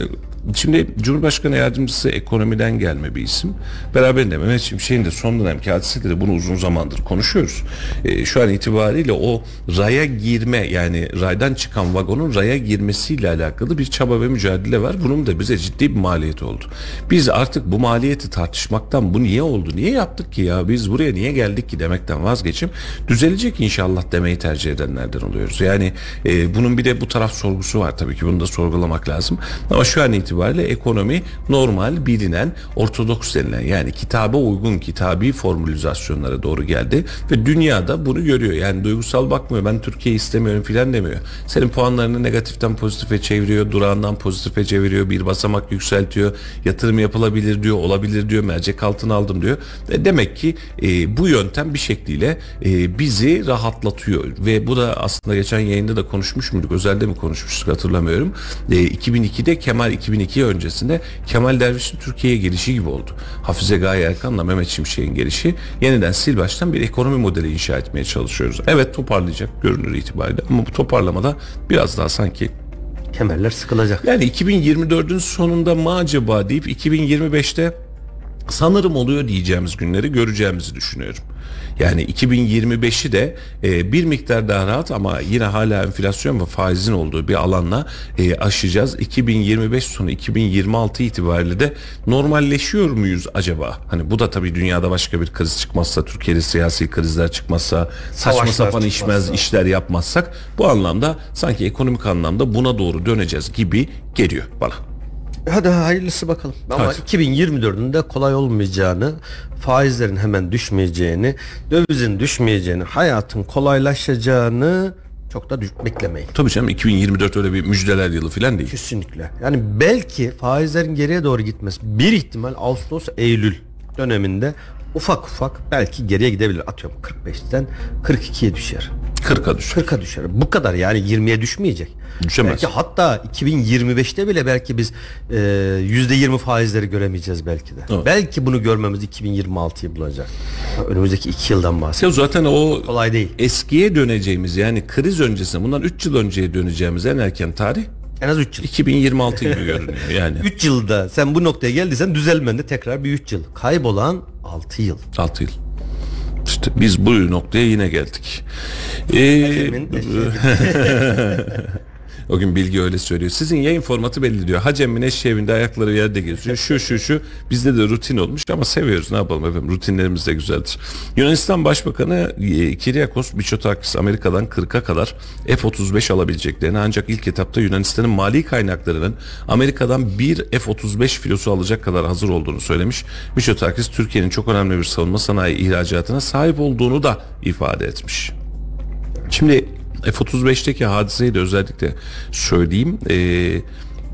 Şimdi Cumhurbaşkanı Yardımcısı ekonomiden gelme bir isim. Beraberinde Mehmet Şimşek'in de son dönemki hadiseleri bunu uzun zamandır konuşuyoruz. E, şu an itibariyle o raya girme yani raydan çıkan vagonun raya girmesiyle alakalı bir çaba ve mücadele var. Bunun da bize ciddi bir maliyeti oldu. Biz artık bu maliyeti tartışmaktan bu niye oldu, niye yaptık ki ya biz buraya niye geldik ki demekten vazgeçim. Düzelecek inşallah demeyi tercih edenlerden oluyoruz. Yani e, bunun bir de bu taraf sorgusu var tabii ki bunu da sorgulamak lazım. Ama şu an itibariyle itibariyle ekonomi normal bilinen ortodoks denilen yani kitaba uygun kitabi formülizasyonlara doğru geldi ve dünyada bunu görüyor. Yani duygusal bakmıyor ben Türkiye istemiyorum filan demiyor. Senin puanlarını negatiften pozitife çeviriyor, durağından pozitife çeviriyor, bir basamak yükseltiyor, yatırım yapılabilir diyor, olabilir diyor, mercek altına aldım diyor. E demek ki e, bu yöntem bir şekliyle e, bizi rahatlatıyor ve bu da aslında geçen yayında da konuşmuş muyduk, özelde mi konuşmuştuk hatırlamıyorum. E, 2002'de Kemal 2002 2002 öncesinde Kemal Derviş'in Türkiye'ye gelişi gibi oldu. Hafize Gaye Erkan'la Mehmet Şimşek'in gelişi yeniden sil baştan bir ekonomi modeli inşa etmeye çalışıyoruz. Evet toparlayacak görünür itibariyle ama bu toparlamada biraz daha sanki kemerler sıkılacak. Yani 2024'ün sonunda mı acaba deyip 2025'te sanırım oluyor diyeceğimiz günleri göreceğimizi düşünüyorum. Yani 2025'i de e, bir miktar daha rahat ama yine hala enflasyon ve faizin olduğu bir alanla e, aşacağız. 2025 sonu 2026 itibariyle de normalleşiyor muyuz acaba? Hani bu da tabii dünyada başka bir kriz çıkmazsa, Türkiye'de siyasi krizler çıkmazsa, saçma Savaşlar sapan işmez işler yapmazsak bu anlamda sanki ekonomik anlamda buna doğru döneceğiz gibi geliyor bana. Hadi hayırlısı bakalım. Ama Hadi. 2024'ün de kolay olmayacağını, faizlerin hemen düşmeyeceğini, dövizin düşmeyeceğini, hayatın kolaylaşacağını çok da beklemeyin. Tabii canım 2024 öyle bir müjdeler yılı falan değil. Kesinlikle. Yani belki faizlerin geriye doğru gitmesi bir ihtimal Ağustos Eylül döneminde ufak ufak belki geriye gidebilir. Atıyorum 45'ten 42'ye düşer. 40'a düşer. 40'a düşer. Bu kadar yani 20'ye düşmeyecek. Düşemez. Belki hatta 2025'te bile belki biz e, %20 faizleri göremeyeceğiz belki de. Evet. Belki bunu görmemiz 2026'yı bulacak. Önümüzdeki 2 yıldan bahsediyoruz. Ya zaten o kolay değil. Eskiye döneceğimiz yani kriz öncesinde bundan 3 yıl önceye döneceğimiz en erken tarih en az 3 yıl. 2026 gibi görünüyor *laughs* yani. 3 yılda sen bu noktaya geldiysen düzelmende tekrar bir 3 yıl. Kaybolan 6 yıl. 6 yıl. İşte biz bu noktaya yine geldik. Ee, *laughs* O gün Bilgi öyle söylüyor. Sizin yayın formatı belli diyor. Hacem Mineş evinde ayakları yerde geziyor. Şu şu şu bizde de rutin olmuş ama seviyoruz ne yapalım efendim rutinlerimiz de güzeldir. Yunanistan Başbakanı e, Kyriakos Mitsotakis Amerika'dan 40'a kadar F-35 alabileceklerini ancak ilk etapta Yunanistan'ın mali kaynaklarının Amerika'dan bir F-35 filosu alacak kadar hazır olduğunu söylemiş. Mitsotakis Türkiye'nin çok önemli bir savunma sanayi ihracatına sahip olduğunu da ifade etmiş. Şimdi F-35'teki hadiseyi de özellikle söyleyeyim. E,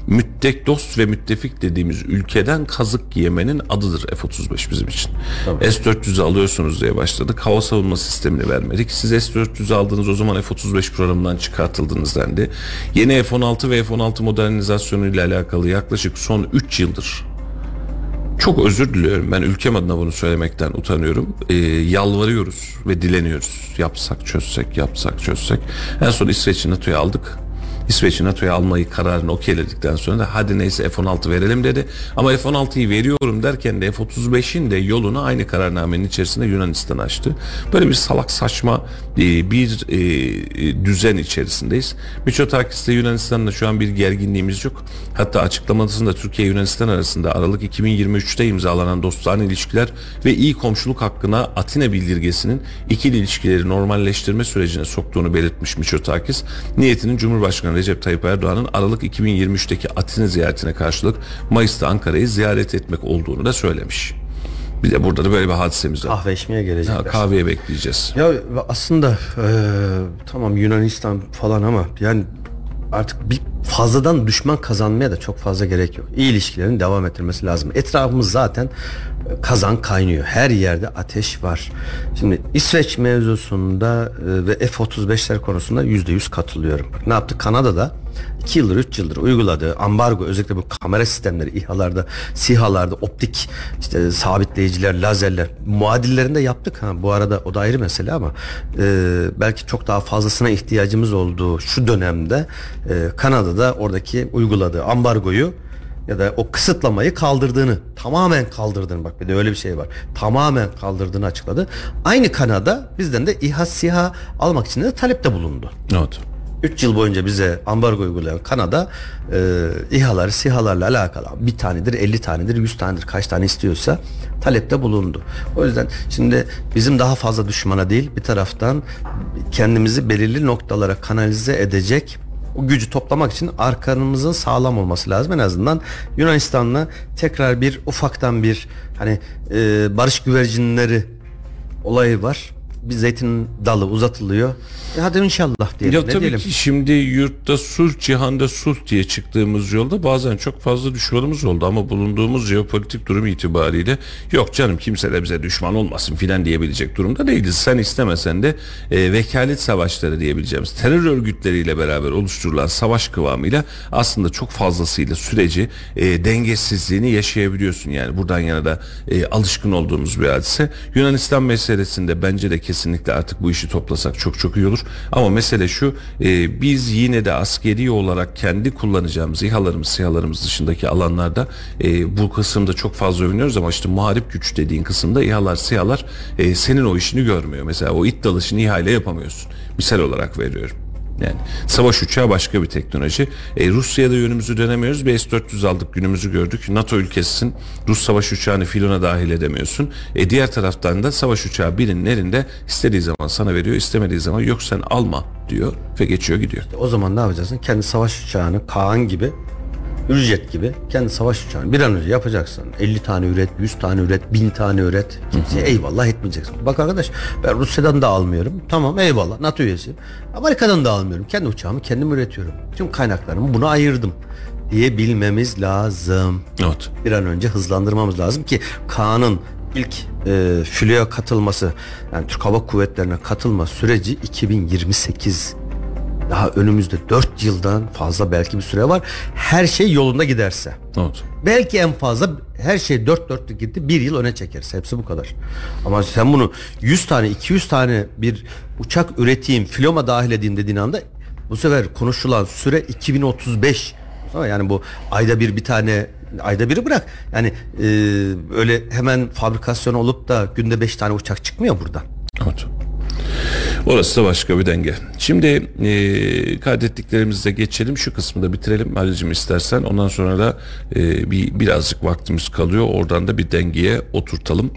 müttek dost ve müttefik dediğimiz ülkeden kazık yemenin adıdır F-35 bizim için. S-400'ü alıyorsunuz diye başladık. Hava savunma sistemini vermedik. Siz S-400'ü aldınız o zaman F-35 programından çıkartıldınız dendi. Yeni F-16 ve F-16 modernizasyonu ile alakalı yaklaşık son 3 yıldır Çok özür diliyorum. Ben ülkem adına bunu söylemekten utanıyorum. Ee, yalvarıyoruz ve dileniyoruz. Yapsak çözsek, yapsak çözsek. En son İsveç'i NATO'ya aldık. İsveç'i NATO'ya almayı kararını okeyledikten sonra da hadi neyse F-16 verelim dedi. Ama F-16'yı veriyorum derken de F-35'in de yolunu aynı kararnamenin içerisinde Yunanistan açtı. Böyle bir salak saçma e, bir e, düzen içerisindeyiz. Mitsotakis'te Yunanistan'la şu an bir gerginliğimiz yok. Hatta açıklamasında Türkiye Yunanistan arasında Aralık 2023'te imzalanan dostane ilişkiler ve iyi komşuluk hakkına Atina bildirgesinin ikili ilişkileri normalleştirme sürecine soktuğunu belirtmiş Mitsotakis. Niyetinin Cumhurbaşkanı Recep Tayyip Erdoğan'ın Aralık 2023'teki Atina ziyaretine karşılık Mayıs'ta Ankara'yı ziyaret etmek olduğunu da söylemiş. Bir de burada da böyle bir hadisemiz var. Kahve içmeye gelecekler. Ha, kahveye bekleyeceğiz. Ya aslında e, tamam Yunanistan falan ama yani artık bir fazladan düşman kazanmaya da çok fazla gerek yok. İyi ilişkilerin devam ettirmesi lazım. Etrafımız zaten e, kazan kaynıyor. Her yerde ateş var. Şimdi İsveç mevzusunda e, ve F-35'ler konusunda yüzde yüz katılıyorum. Bak, ne yaptı? Kanada'da 2 yıldır 3 yıldır uyguladığı ambargo özellikle bu kamera sistemleri İHA'larda, SİHA'larda optik işte sabitleyiciler, lazerler muadillerinde yaptık ha bu arada o da ayrı mesele ama e, belki çok daha fazlasına ihtiyacımız olduğu şu dönemde e, Kanada'da oradaki uyguladığı ambargoyu ya da o kısıtlamayı kaldırdığını tamamen kaldırdığını bak bir de öyle bir şey var tamamen kaldırdığını açıkladı. Aynı Kanada bizden de İHA SİHA almak için de talepte bulundu. Evet. 3 yıl boyunca bize ambargo uygulayan Kanada e, İHA'ları, SİHA'larla alakalı bir tanedir, 50 tanedir, 100 tanedir kaç tane istiyorsa talepte bulundu. O yüzden şimdi bizim daha fazla düşmana değil bir taraftan kendimizi belirli noktalara kanalize edecek o gücü toplamak için arkamızın sağlam olması lazım. En azından Yunanistan'la tekrar bir ufaktan bir hani e, barış güvercinleri olayı var bir zeytin dalı uzatılıyor. E hadi inşallah diyelim. Ya ne tabii diyelim? ki şimdi yurtta sulh, cihanda sulh diye çıktığımız yolda bazen çok fazla düşmanımız oldu ama bulunduğumuz jeopolitik durum itibariyle yok canım kimse de bize düşman olmasın filan diyebilecek durumda değiliz. Sen istemesen de e, vekalet savaşları diyebileceğimiz terör örgütleriyle beraber oluşturulan savaş kıvamıyla aslında çok fazlasıyla süreci e, dengesizliğini yaşayabiliyorsun. Yani buradan yana da e, alışkın olduğumuz bir hadise. Yunanistan meselesinde bence de kesinlikle artık bu işi toplasak çok çok iyi olur. Ama mesele şu e, biz yine de askeri olarak kendi kullanacağımız İHA'larımız, SİHA'larımız dışındaki alanlarda e, bu kısımda çok fazla övünüyoruz ama işte muharip güç dediğin kısımda İHA'lar, SİHA'lar e, senin o işini görmüyor. Mesela o it dalışını İHA ile yapamıyorsun. Misal olarak veriyorum. Yani savaş uçağı başka bir teknoloji. E, Rusya'da yönümüzü dönemiyoruz. Bir S-400 aldık günümüzü gördük. NATO ülkesisin. Rus savaş uçağını filona dahil edemiyorsun. E, diğer taraftan da savaş uçağı birinin elinde istediği zaman sana veriyor. istemediği zaman yok sen alma diyor ve geçiyor gidiyor. O zaman ne yapacaksın? Kendi savaş uçağını Kaan gibi Hürjet gibi kendi savaş uçağını bir an önce yapacaksın. 50 tane üret, 100 tane üret, 1000 tane üret. Kimseye eyvallah etmeyeceksin. Bak arkadaş ben Rusya'dan da almıyorum. Tamam eyvallah NATO üyesiyim. Amerika'dan da almıyorum. Kendi uçağımı kendim üretiyorum. Tüm kaynaklarımı buna ayırdım diyebilmemiz lazım. Evet. Bir an önce hızlandırmamız lazım ki Kaan'ın ilk e, filoya katılması yani Türk Hava Kuvvetleri'ne katılma süreci 2028 daha önümüzde 4 yıldan fazla belki bir süre var. Her şey yolunda giderse. Evet. Belki en fazla her şey dört dörtlük gitti bir yıl öne çekeriz. Hepsi bu kadar. Ama sen bunu 100 tane 200 tane bir uçak üreteyim filoma dahil edeyim dediğin anda bu sefer konuşulan süre 2035. Ama yani bu ayda bir bir tane ayda biri bırak. Yani e, öyle hemen fabrikasyon olup da günde 5 tane uçak çıkmıyor buradan. Evet. Orası da başka bir denge. Şimdi e, kaydettiklerimizde geçelim. Şu kısmı da bitirelim Halil'cim istersen. Ondan sonra da e, bir birazcık vaktimiz kalıyor. Oradan da bir dengeye oturtalım.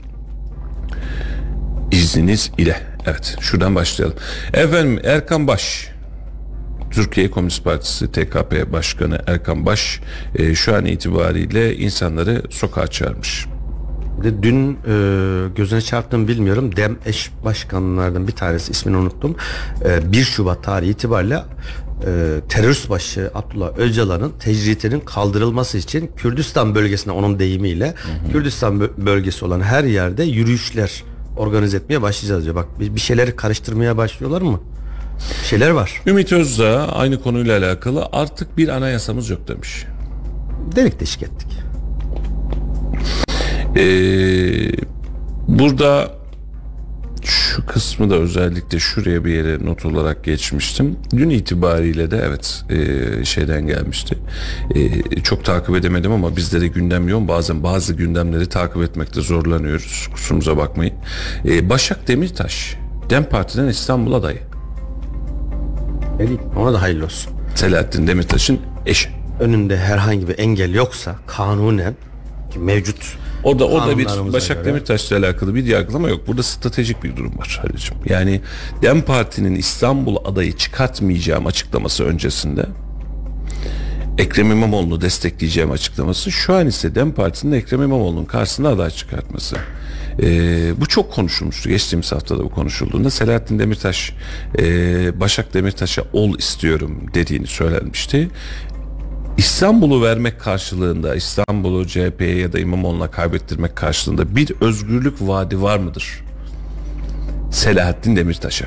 İzniniz ile. Evet şuradan başlayalım. Efendim Erkan Baş. Türkiye Komünist Partisi TKP Başkanı Erkan Baş e, şu an itibariyle insanları sokağa çağırmış. Bir de dün e, gözüne çarptığımı bilmiyorum. Dem eş başkanlardan bir tanesi ismini unuttum. E, 1 Şubat tarihi itibariyle e, terörist başı Abdullah Öcalan'ın tecritinin kaldırılması için Kürdistan bölgesine onun deyimiyle Kürdistan bö- bölgesi olan her yerde yürüyüşler organize etmeye başlayacağız diyor. Bak bir bir şeyleri karıştırmaya başlıyorlar mı? Bir şeyler var. Ümit Özdağ aynı konuyla alakalı artık bir anayasamız yok demiş. Delik deşik ettik. Ee, burada şu kısmı da özellikle şuraya bir yere not olarak geçmiştim. Dün itibariyle de evet e, şeyden gelmişti. E, çok takip edemedim ama bizde de gündem yoğun. Bazen bazı gündemleri takip etmekte zorlanıyoruz. Kusurumuza bakmayın. E, Başak Demirtaş Dem Parti'den İstanbul adayı. Ona da hayırlı olsun. Selahattin Demirtaş'ın eşi. Önünde herhangi bir engel yoksa kanunen ki mevcut Orada orada bir Başak göre. Demirtaş'la alakalı bir yargılama yok. Burada stratejik bir durum var Halil'ciğim. Yani Dem Parti'nin İstanbul adayı çıkartmayacağım açıklaması öncesinde Ekrem İmamoğlu'nu destekleyeceğim açıklaması şu an ise Dem Parti'nin Ekrem İmamoğlu'nun karşısına aday çıkartması. Ee, bu çok konuşulmuştu. Geçtiğimiz haftada bu konuşulduğunda Selahattin Demirtaş e, Başak Demirtaş'a ol istiyorum dediğini söylenmişti. İstanbul'u vermek karşılığında İstanbul'u CHP'ye ya da İmamoğlu'na kaybettirmek karşılığında bir özgürlük vaadi var mıdır? Selahattin Demirtaş'a.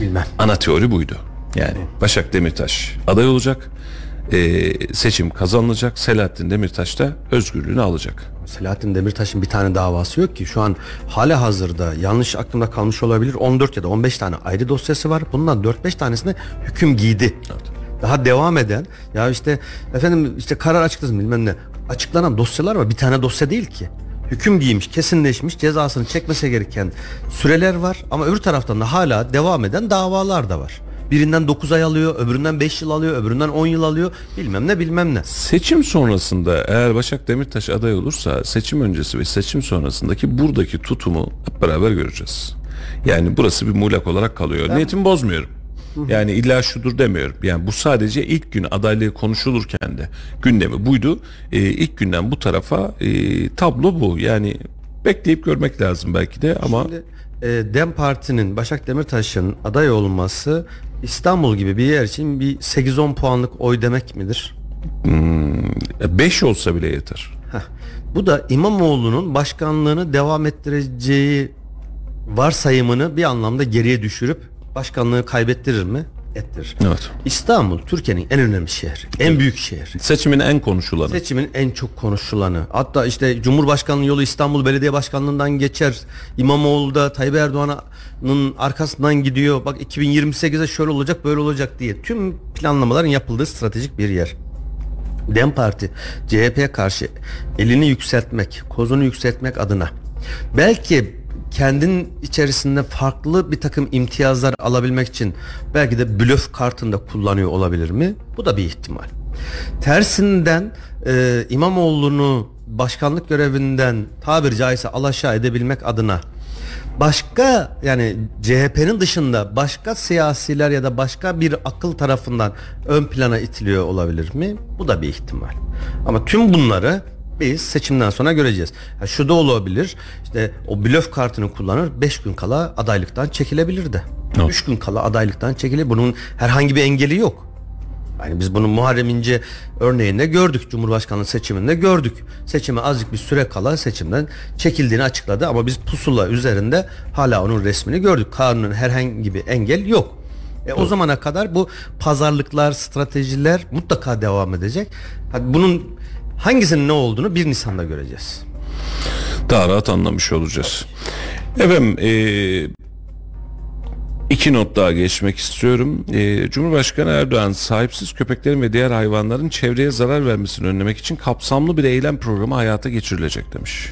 bilmem. Ana teori buydu. Yani Başak Demirtaş aday olacak. ee, seçim kazanılacak. Selahattin Demirtaş da özgürlüğünü alacak. Selahattin Demirtaş'ın bir tane davası yok ki. Şu an hala hazırda yanlış aklımda kalmış olabilir. 14 ya da 15 tane ayrı dosyası var. Bundan 4-5 tanesine hüküm giydi. Daha devam eden ya işte efendim işte karar açıklasın bilmem ne. Açıklanan dosyalar var. Bir tane dosya değil ki. Hüküm giymiş, kesinleşmiş, cezasını çekmesi gereken süreler var ama öbür taraftan da hala devam eden davalar da var. Birinden 9 ay alıyor, öbüründen 5 yıl alıyor, öbüründen 10 yıl alıyor. Bilmem ne bilmem ne. Seçim sonrasında eğer Başak Demirtaş aday olursa seçim öncesi ve seçim sonrasındaki buradaki tutumu hep beraber göreceğiz. Yani burası bir muğlak olarak kalıyor. Niyetimi bozmuyorum. Yani illa şudur demiyorum. Yani bu sadece ilk gün adaylığı konuşulurken de gündemi buydu. Ee, ilk günden bu tarafa e, tablo bu. Yani bekleyip görmek lazım belki de ama Şimdi, e, Dem Parti'nin Başak Demirtaş'ın aday olması İstanbul gibi bir yer için bir 8-10 puanlık oy demek midir? 5 olsa bile yeter. Heh. Bu da İmamoğlu'nun başkanlığını devam ettireceği varsayımını bir anlamda geriye düşürüp başkanlığı kaybettirir mi? Ettirir. Evet. İstanbul Türkiye'nin en önemli şehri, en büyük şehri. Seçimin en konuşulanı. Seçimin en çok konuşulanı. Hatta işte Cumhurbaşkanlığı yolu İstanbul Belediye Başkanlığı'ndan geçer. İmamoğlu da Tayyip Erdoğan'ın arkasından gidiyor. Bak 2028'e şöyle olacak böyle olacak diye. Tüm planlamaların yapıldığı stratejik bir yer. Dem Parti CHP'ye karşı elini yükseltmek, kozunu yükseltmek adına belki kendin içerisinde farklı bir takım imtiyazlar alabilmek için belki de blöf kartında kullanıyor olabilir mi? Bu da bir ihtimal. Tersinden e, İmamoğlu'nu başkanlık görevinden tabiri caizse alaşağı edebilmek adına başka yani CHP'nin dışında başka siyasiler ya da başka bir akıl tarafından ön plana itiliyor olabilir mi? Bu da bir ihtimal. Ama tüm bunları biz seçimden sonra göreceğiz. Ha, şu da olabilir. İşte o blöf kartını kullanır 5 gün kala adaylıktan çekilebilir de. Evet. 3 gün kala adaylıktan çekilir. Bunun herhangi bir engeli yok. Yani biz bunu Muharrem İnce örneğinde gördük. Cumhurbaşkanlığı seçiminde gördük. Seçime azıcık bir süre kala seçimden çekildiğini açıkladı ama biz pusula üzerinde hala onun resmini gördük. Kanunun herhangi bir engel yok. E, o zamana kadar bu pazarlıklar, stratejiler mutlaka devam edecek. Hadi bunun hangisinin ne olduğunu 1 Nisan'da göreceğiz. daha rahat anlamış olacağız. Efendim e, iki not daha geçmek istiyorum. E, Cumhurbaşkanı Erdoğan sahipsiz köpeklerin ve diğer hayvanların çevreye zarar vermesini önlemek için kapsamlı bir eylem programı hayata geçirilecek demiş.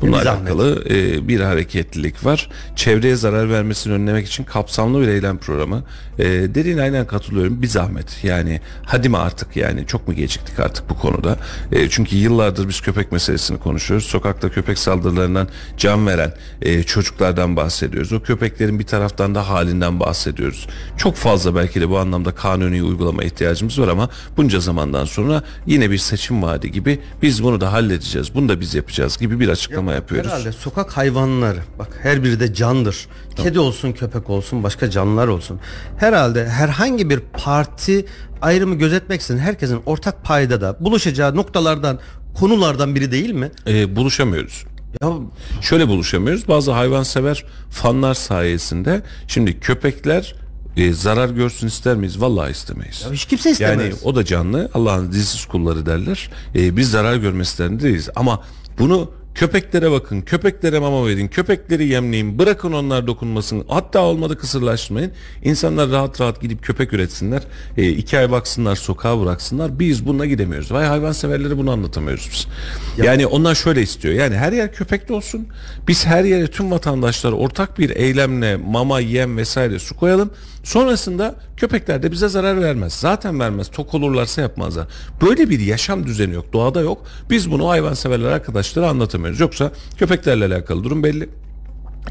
Bununla zahmet. alakalı e, bir hareketlilik var. Çevreye zarar vermesini önlemek için kapsamlı bir eylem programı. E, dediğine aynen katılıyorum. Bir zahmet. Yani hadi mi artık yani çok mu geciktik artık bu konuda? E, çünkü yıllardır biz köpek meselesini konuşuyoruz. Sokakta köpek saldırılarından can veren e, çocuklardan bahsediyoruz. O köpeklerin bir taraftan da halinden bahsediyoruz. Çok fazla belki de bu anlamda kanuni uygulama ihtiyacımız var ama bunca zamandan sonra yine bir seçim vaadi gibi biz bunu da halledeceğiz. Bunu da biz yapacağız gibi bir açıklama yapıyoruz. Herhalde sokak hayvanları bak her biri de candır. Kedi olsun, köpek olsun, başka canlılar olsun. Herhalde herhangi bir parti ayrımı gözetmeksizin herkesin ortak paydada buluşacağı noktalardan konulardan biri değil mi? E, buluşamıyoruz. Ya Şöyle buluşamıyoruz. Bazı hayvansever fanlar sayesinde şimdi köpekler e, zarar görsün ister miyiz? Vallahi istemeyiz. hiç kimse istemez. Yani o da canlı. Allah'ın dizsiz kulları derler. E, biz zarar görmesinden değiliz. Ama bunu Köpeklere bakın, köpeklere mama verin, köpekleri yemleyin, bırakın onlar dokunmasın. Hatta olmadı kısırlaştırmayın. İnsanlar rahat rahat gidip köpek üretsinler. E, iki ay baksınlar, sokağa bıraksınlar. Biz bununla gidemiyoruz. Vay hayvan severlere bunu anlatamıyoruz biz. Yani onlar şöyle istiyor. Yani her yer köpekli olsun. Biz her yere tüm vatandaşlar ortak bir eylemle mama, yem vesaire su koyalım. Sonrasında köpekler de bize zarar vermez. Zaten vermez. Tok olurlarsa yapmazlar. Böyle bir yaşam düzeni yok. Doğada yok. Biz bunu hayvanseverler arkadaşlara anlatamıyoruz. Yoksa köpeklerle alakalı durum belli.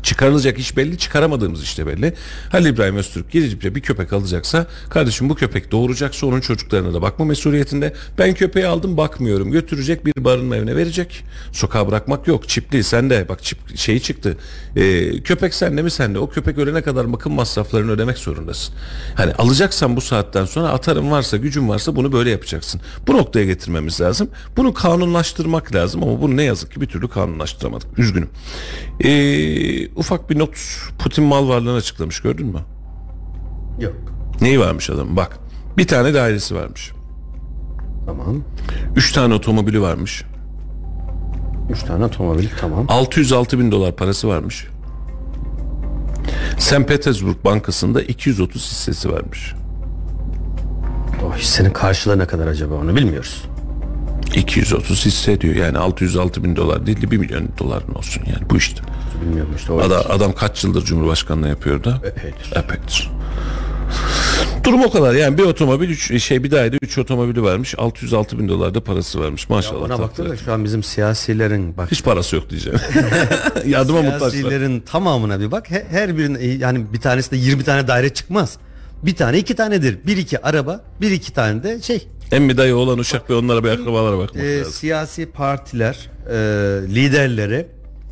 Çıkarılacak iş belli, çıkaramadığımız işte belli. Halil İbrahim Öztürk gidip bir köpek alacaksa, kardeşim bu köpek doğuracaksa onun çocuklarına da bakma mesuliyetinde. Ben köpeği aldım bakmıyorum. Götürecek bir barınma evine verecek. Sokağa bırakmak yok. Çipli sende. Bak çip şeyi çıktı. Ee, köpek sende mi sende? O köpek ölene kadar bakım masraflarını ödemek zorundasın. Hani alacaksan bu saatten sonra atarım varsa, gücün varsa bunu böyle yapacaksın. Bu noktaya getirmemiz lazım. Bunu kanunlaştırmak lazım ama bunu ne yazık ki bir türlü kanunlaştıramadık. Üzgünüm. Eee ufak bir not Putin mal varlığını açıklamış gördün mü? Yok. Neyi varmış adamın bak. Bir tane dairesi varmış. Tamam. Üç tane otomobili varmış. Üç tane otomobil tamam. 606 bin dolar parası varmış. St. Petersburg Bankası'nda 230 hissesi varmış. O hissenin karşılığı ne kadar acaba onu bilmiyoruz. 230 hisse diyor yani 606 bin dolar değil de 1 milyon dolar mı olsun yani bu işte. Bilmiyorum işte. O Adam, adam kaç yıldır Cumhurbaşkanlığı yapıyor da? Epeydir. Epeydir. Durum o kadar yani bir otomobil üç, şey bir dairede 3 otomobili varmış 606 bin dolar da parası varmış maşallah. Ona takdir baktım da şu an bizim siyasilerin bak Hiç parası yok diyeceğim. *laughs* Yardıma muhtaçlar. siyasilerin tamamına bir bak. He- Her birinin yani bir tanesi de 20 tane daire çıkmaz. Bir tane iki tanedir. Bir iki araba, bir iki tane de şey. Emmi dayı olan uşak ve onlara bir akrabalara bakmak Ee, lazım. siyasi partiler, e, liderleri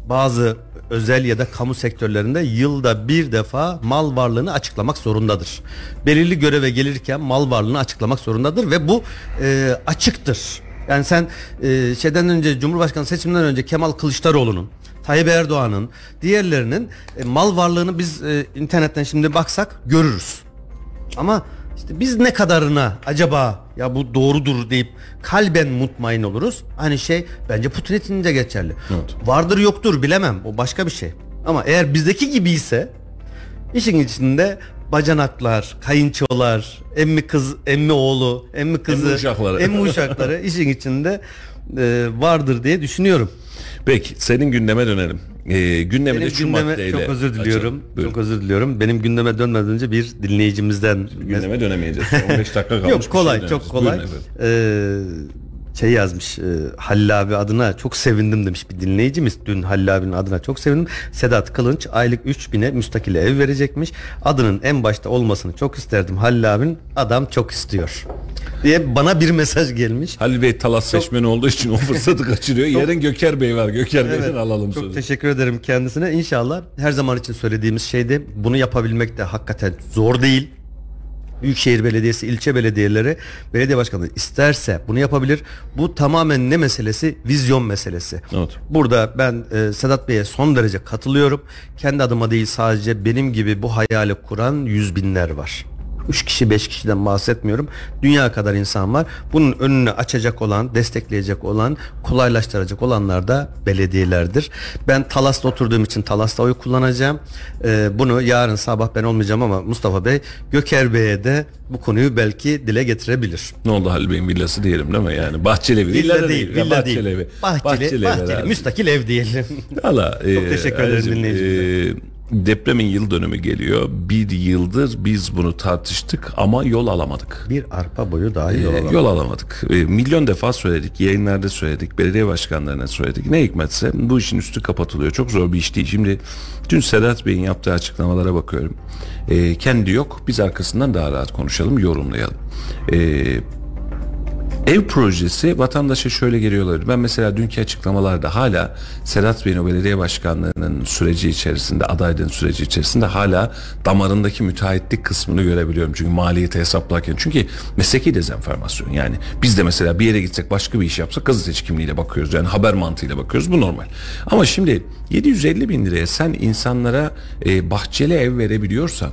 bazı özel ya da kamu sektörlerinde yılda bir defa mal varlığını açıklamak zorundadır. Belirli göreve gelirken mal varlığını açıklamak zorundadır ve bu e, açıktır. Yani sen e, şeyden önce Cumhurbaşkanı seçiminden önce Kemal Kılıçdaroğlu'nun Tayyip Erdoğan'ın diğerlerinin e, mal varlığını biz e, internetten şimdi baksak görürüz. Ama işte biz ne kadarına acaba ya bu doğrudur deyip kalben mutmain oluruz. Aynı şey bence Putin için de geçerli. Evet. Vardır yoktur bilemem o başka bir şey. Ama eğer bizdeki gibi ise işin içinde bacanaklar, kayınçolar, emmi kız, emmi oğlu, emmi kızı, Emmi uşakları. emmi uşakları *laughs* işin içinde e, vardır diye düşünüyorum. Peki senin gündeme dönelim. Ee, gündemi de Benim şu gündeme maddeyle çok özür diliyorum. açalım. Buyurun. Çok özür diliyorum. Benim gündeme dönmeden önce bir dinleyicimizden Gündeme dönemeyeceğiz. 15 dakika *laughs* kalmış. Yok bir kolay şey çok kolay. Buyurun. Ee, şey yazmış e, Halil abi adına çok sevindim demiş bir dinleyicimiz. Dün Halil abinin adına çok sevindim. Sedat Kılınç aylık 3000'e müstakil ev verecekmiş. Adının en başta olmasını çok isterdim. Halil abinin adam çok istiyor. Diye bana bir mesaj gelmiş. Halil Bey Talas seçmeni olduğu için o fırsatı *laughs* kaçırıyor. Yarın Göker Bey var. Göker Bey'den alalım Çok sözü. teşekkür ederim kendisine. İnşallah her zaman için söylediğimiz şeydi. Bunu yapabilmek de hakikaten zor değil. Büyükşehir Belediyesi, ilçe belediyeleri, belediye başkanı isterse bunu yapabilir. Bu tamamen ne meselesi? Vizyon meselesi. Evet. Burada ben e, Sedat Bey'e son derece katılıyorum. Kendi adıma değil sadece benim gibi bu hayali kuran yüz binler var. 3 kişi 5 kişiden bahsetmiyorum. Dünya kadar insan var. Bunun önünü açacak olan, destekleyecek olan, kolaylaştıracak olanlar da belediyelerdir. Ben Talas'ta oturduğum için Talas'ta oy kullanacağım. Ee, bunu yarın sabah ben olmayacağım ama Mustafa Bey Göker Bey'e de bu konuyu belki dile getirebilir. Ne oldu Halil Bey'in villası diyelim değil mi? Yani bahçeli. Villa da değil, villa bahçeli değil. Bahçeli, bahçeli, herhalde. müstakil ev diyelim. Valla. *laughs* Çok teşekkür ederim dinleyicimize. Depremin yıl dönümü geliyor. Bir yıldır biz bunu tartıştık ama yol alamadık. bir arpa boyu daha iyi yol Ee, alalım. yol alamadık. Ee, milyon defa söyledik. Yayınlarda söyledik. Belediye başkanlarına söyledik. Ne hikmetse bu işin üstü kapatılıyor. Çok zor bir iş değil. Şimdi dün Sedat Bey'in yaptığı açıklamalara bakıyorum. Ee, kendi yok. Biz arkasından daha rahat konuşalım, yorumlayalım. Ee, Ev projesi vatandaşa şöyle geliyorlar. Ben mesela dünkü açıklamalarda hala Sedat Bey'in o belediye başkanlığının süreci içerisinde, adaylığın süreci içerisinde hala damarındaki müteahhitlik kısmını görebiliyorum. Çünkü maliyeti hesaplarken. Çünkü mesleki dezenformasyon. Yani biz de mesela bir yere gitsek başka bir iş yapsak gazeteci kimliğiyle bakıyoruz. Yani haber mantığıyla bakıyoruz. Bu normal. Ama şimdi 750 bin liraya sen insanlara e, bahçeli ev verebiliyorsan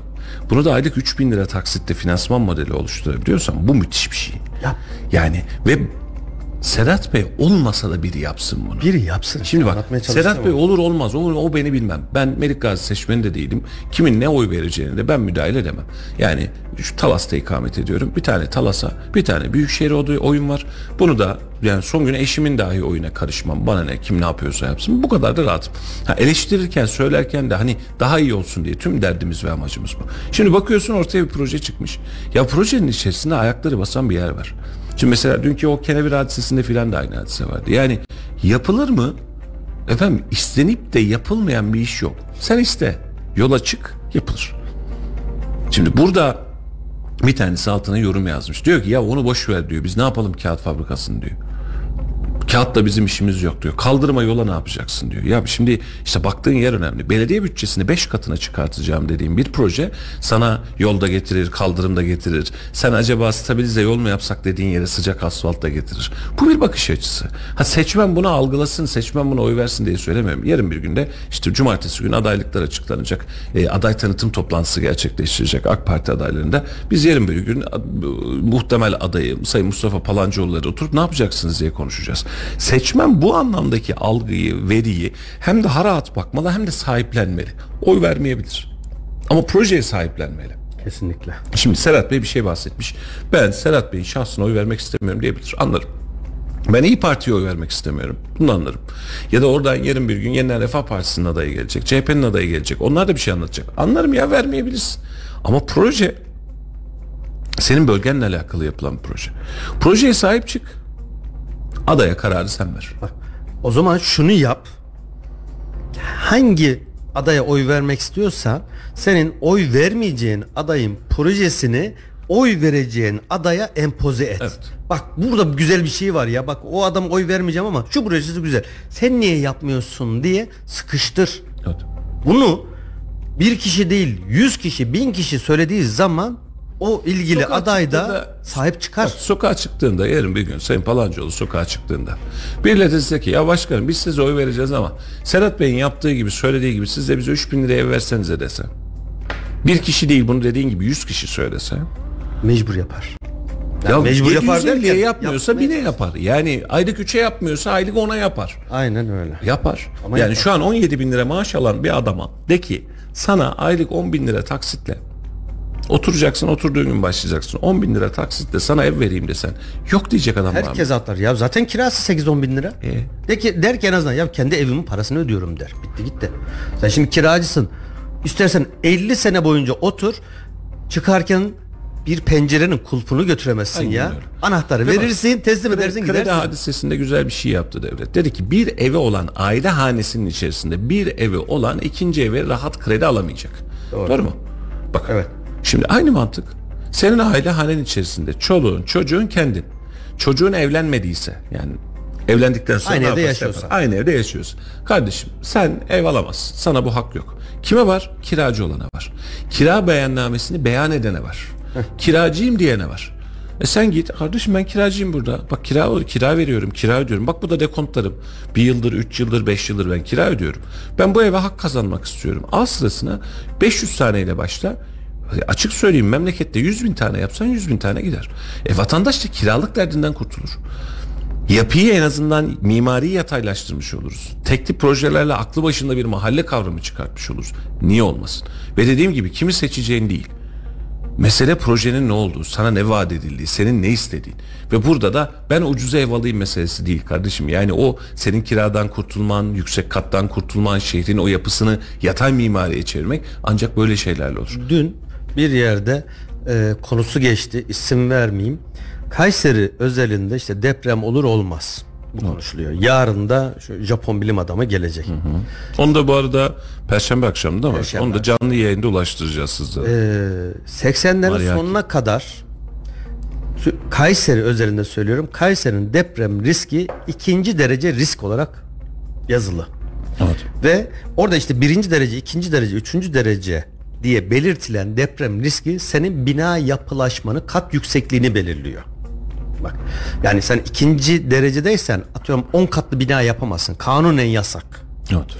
bunu da aylık 3000 lira taksitle finansman modeli oluşturabiliyorsan bu müthiş bir şey. Ya. Yani ve Sedat Bey olmasa da biri yapsın bunu. Biri yapsın. Şimdi bak Sedat Bey ama. olur olmaz olur o beni bilmem. Ben Melik Gazi seçmeni de değilim. Kimin ne oy vereceğini de ben müdahale edemem. Yani şu Talas'ta ikamet ediyorum. Bir tane Talas'a bir tane Büyükşehir oy- oyun var. Bunu da yani son gün eşimin dahi oyuna karışmam. Bana ne kim ne yapıyorsa yapsın. Bu kadar da rahatım. Ha, eleştirirken söylerken de hani daha iyi olsun diye tüm derdimiz ve amacımız bu. Şimdi bakıyorsun ortaya bir proje çıkmış. Ya projenin içerisinde ayakları basan bir yer var. Şimdi mesela dünkü o kenevir hadisesinde filan da aynı hadise vardı. Yani yapılır mı? Efendim istenip de yapılmayan bir iş yok. Sen iste. Yola çık yapılır. Şimdi burada bir tanesi altına yorum yazmış. Diyor ki ya onu boş ver diyor. Biz ne yapalım kağıt fabrikasını diyor. Kağıtla bizim işimiz yok diyor. Kaldırma yola ne yapacaksın diyor. Ya şimdi işte baktığın yer önemli. Belediye bütçesini 5 katına çıkartacağım dediğim bir proje sana yolda getirir, kaldırımda getirir. Sen acaba stabilize yol mu yapsak dediğin yere sıcak asfalt da getirir. Bu bir bakış açısı. Ha seçmen bunu algılasın, seçmen buna oy versin diye söylemiyorum. Yarın bir günde işte cumartesi günü adaylıklar açıklanacak. E, aday tanıtım toplantısı gerçekleştirecek AK Parti adaylarında. Biz yarın bir gün a- muhtemel adayı Sayın Mustafa Palancıoğulları oturup ne yapacaksınız diye konuşacağız. Seçmen bu anlamdaki algıyı, veriyi hem daha rahat bakmalı hem de sahiplenmeli. Oy vermeyebilir. Ama projeye sahiplenmeli. Kesinlikle. Şimdi Serhat Bey bir şey bahsetmiş. Ben Serhat Bey'in şahsına oy vermek istemiyorum diyebilir. Anlarım. Ben İyi Parti'ye oy vermek istemiyorum. Bunu anlarım. Ya da oradan yarın bir gün Yeniden Refah Partisi'nin adayı gelecek. CHP'nin adayı gelecek. Onlar da bir şey anlatacak. Anlarım ya vermeyebilirsin. Ama proje senin bölgenle alakalı yapılan bir proje. Projeye sahip çık. Adaya kararı sen ver. Bak, o zaman şunu yap. Hangi adaya oy vermek istiyorsan senin oy vermeyeceğin adayın projesini oy vereceğin adaya empoze et. Evet. Bak burada güzel bir şey var ya. Bak o adam oy vermeyeceğim ama şu projesi güzel. Sen niye yapmıyorsun diye sıkıştır. Evet. Bunu bir kişi değil yüz kişi bin kişi söylediği zaman o ilgili Sokağa aday da sahip çıkar. Bak, sokağa çıktığında yarın bir gün Sayın Palancıoğlu sokağa çıktığında birileri dese ki ya başkanım biz size oy vereceğiz ama Serhat Bey'in yaptığı gibi söylediği gibi siz de bize 3 bin liraya ev versenize dese. Bir kişi değil bunu dediğin gibi 100 kişi söylese. Mecbur yapar. Ya mecbur yapar 750'ye derken yapmıyorsa bine yapar. Yani aylık 3'e yapmıyorsa aylık 10'a yapar. Aynen öyle. Yapar. Ama yani yapar. şu an 17 bin lira maaş alan bir adama de ki sana aylık 10 bin lira taksitle oturacaksın oturduğun gün başlayacaksın 10 bin lira taksitle sana ev vereyim desen yok diyecek adam var mı? Herkes atlar. Ya zaten kirası 8-10 bin lira. E? De ki, der ki en azından ya kendi evimin parasını ödüyorum der. Bitti gitti. Sen şimdi kiracısın. İstersen 50 sene boyunca otur. Çıkarken bir pencerenin kulpunu götüremezsin Aynen ya. öyle. Anahtarı Değil mi? verirsin, teslim edersin Kredi gidersin. hadisesinde güzel bir şey yaptı devlet. Dedi ki bir evi olan aile hanesinin içerisinde bir evi olan ikinci evi rahat kredi alamayacak. Doğru, mu? Bak. Evet. Şimdi aynı mantık. Senin aile hanen içerisinde çoluğun, çocuğun kendin. Çocuğun evlenmediyse yani evlendikten sonra Aynı evde yapar. Aynı evde yaşıyorsun. Kardeşim sen ev alamazsın. Sana bu hak yok. Kime var? Kiracı olana var. Kira beyannamesini beyan edene var. Kiracıyım diyene var. E sen git kardeşim ben kiracıyım burada. Bak kira kira veriyorum, kira ödüyorum. Bak bu da dekontlarım. Bir yıldır, üç yıldır, beş yıldır ben kira ödüyorum. Ben bu eve hak kazanmak istiyorum. Al sırasına 500 taneyle başla. Açık söyleyeyim memlekette 100 bin tane yapsan 100 bin tane gider. E vatandaş da kiralık derdinden kurtulur. Yapıyı en azından mimari yataylaştırmış oluruz. Tekli projelerle aklı başında bir mahalle kavramı çıkartmış oluruz. Niye olmasın? Ve dediğim gibi kimi seçeceğin değil. Mesele projenin ne olduğu, sana ne vaat edildiği, senin ne istediğin. Ve burada da ben ucuza ev alayım meselesi değil kardeşim. Yani o senin kiradan kurtulman, yüksek kattan kurtulman, şehrin o yapısını yatay mimariye çevirmek ancak böyle şeylerle olur. Dün bir yerde e, konusu geçti. isim vermeyeyim. Kayseri özelinde işte deprem olur olmaz. Bu konuşuluyor. Yarın da şu Japon bilim adamı gelecek. Onu da bu arada Perşembe akşamı değil mi? Perşembe Onu da canlı yayında ulaştıracağız sizlere. Ee, 80'lerin Mariaki. sonuna kadar Kayseri özelinde söylüyorum. Kayseri'nin deprem riski ikinci derece risk olarak yazılı. Evet. Ve orada işte birinci derece, ikinci derece, üçüncü derece diye belirtilen deprem riski senin bina yapılaşmanı kat yüksekliğini belirliyor. Bak yani sen ikinci derecedeysen atıyorum 10 katlı bina yapamazsın. Kanunen yasak. Evet.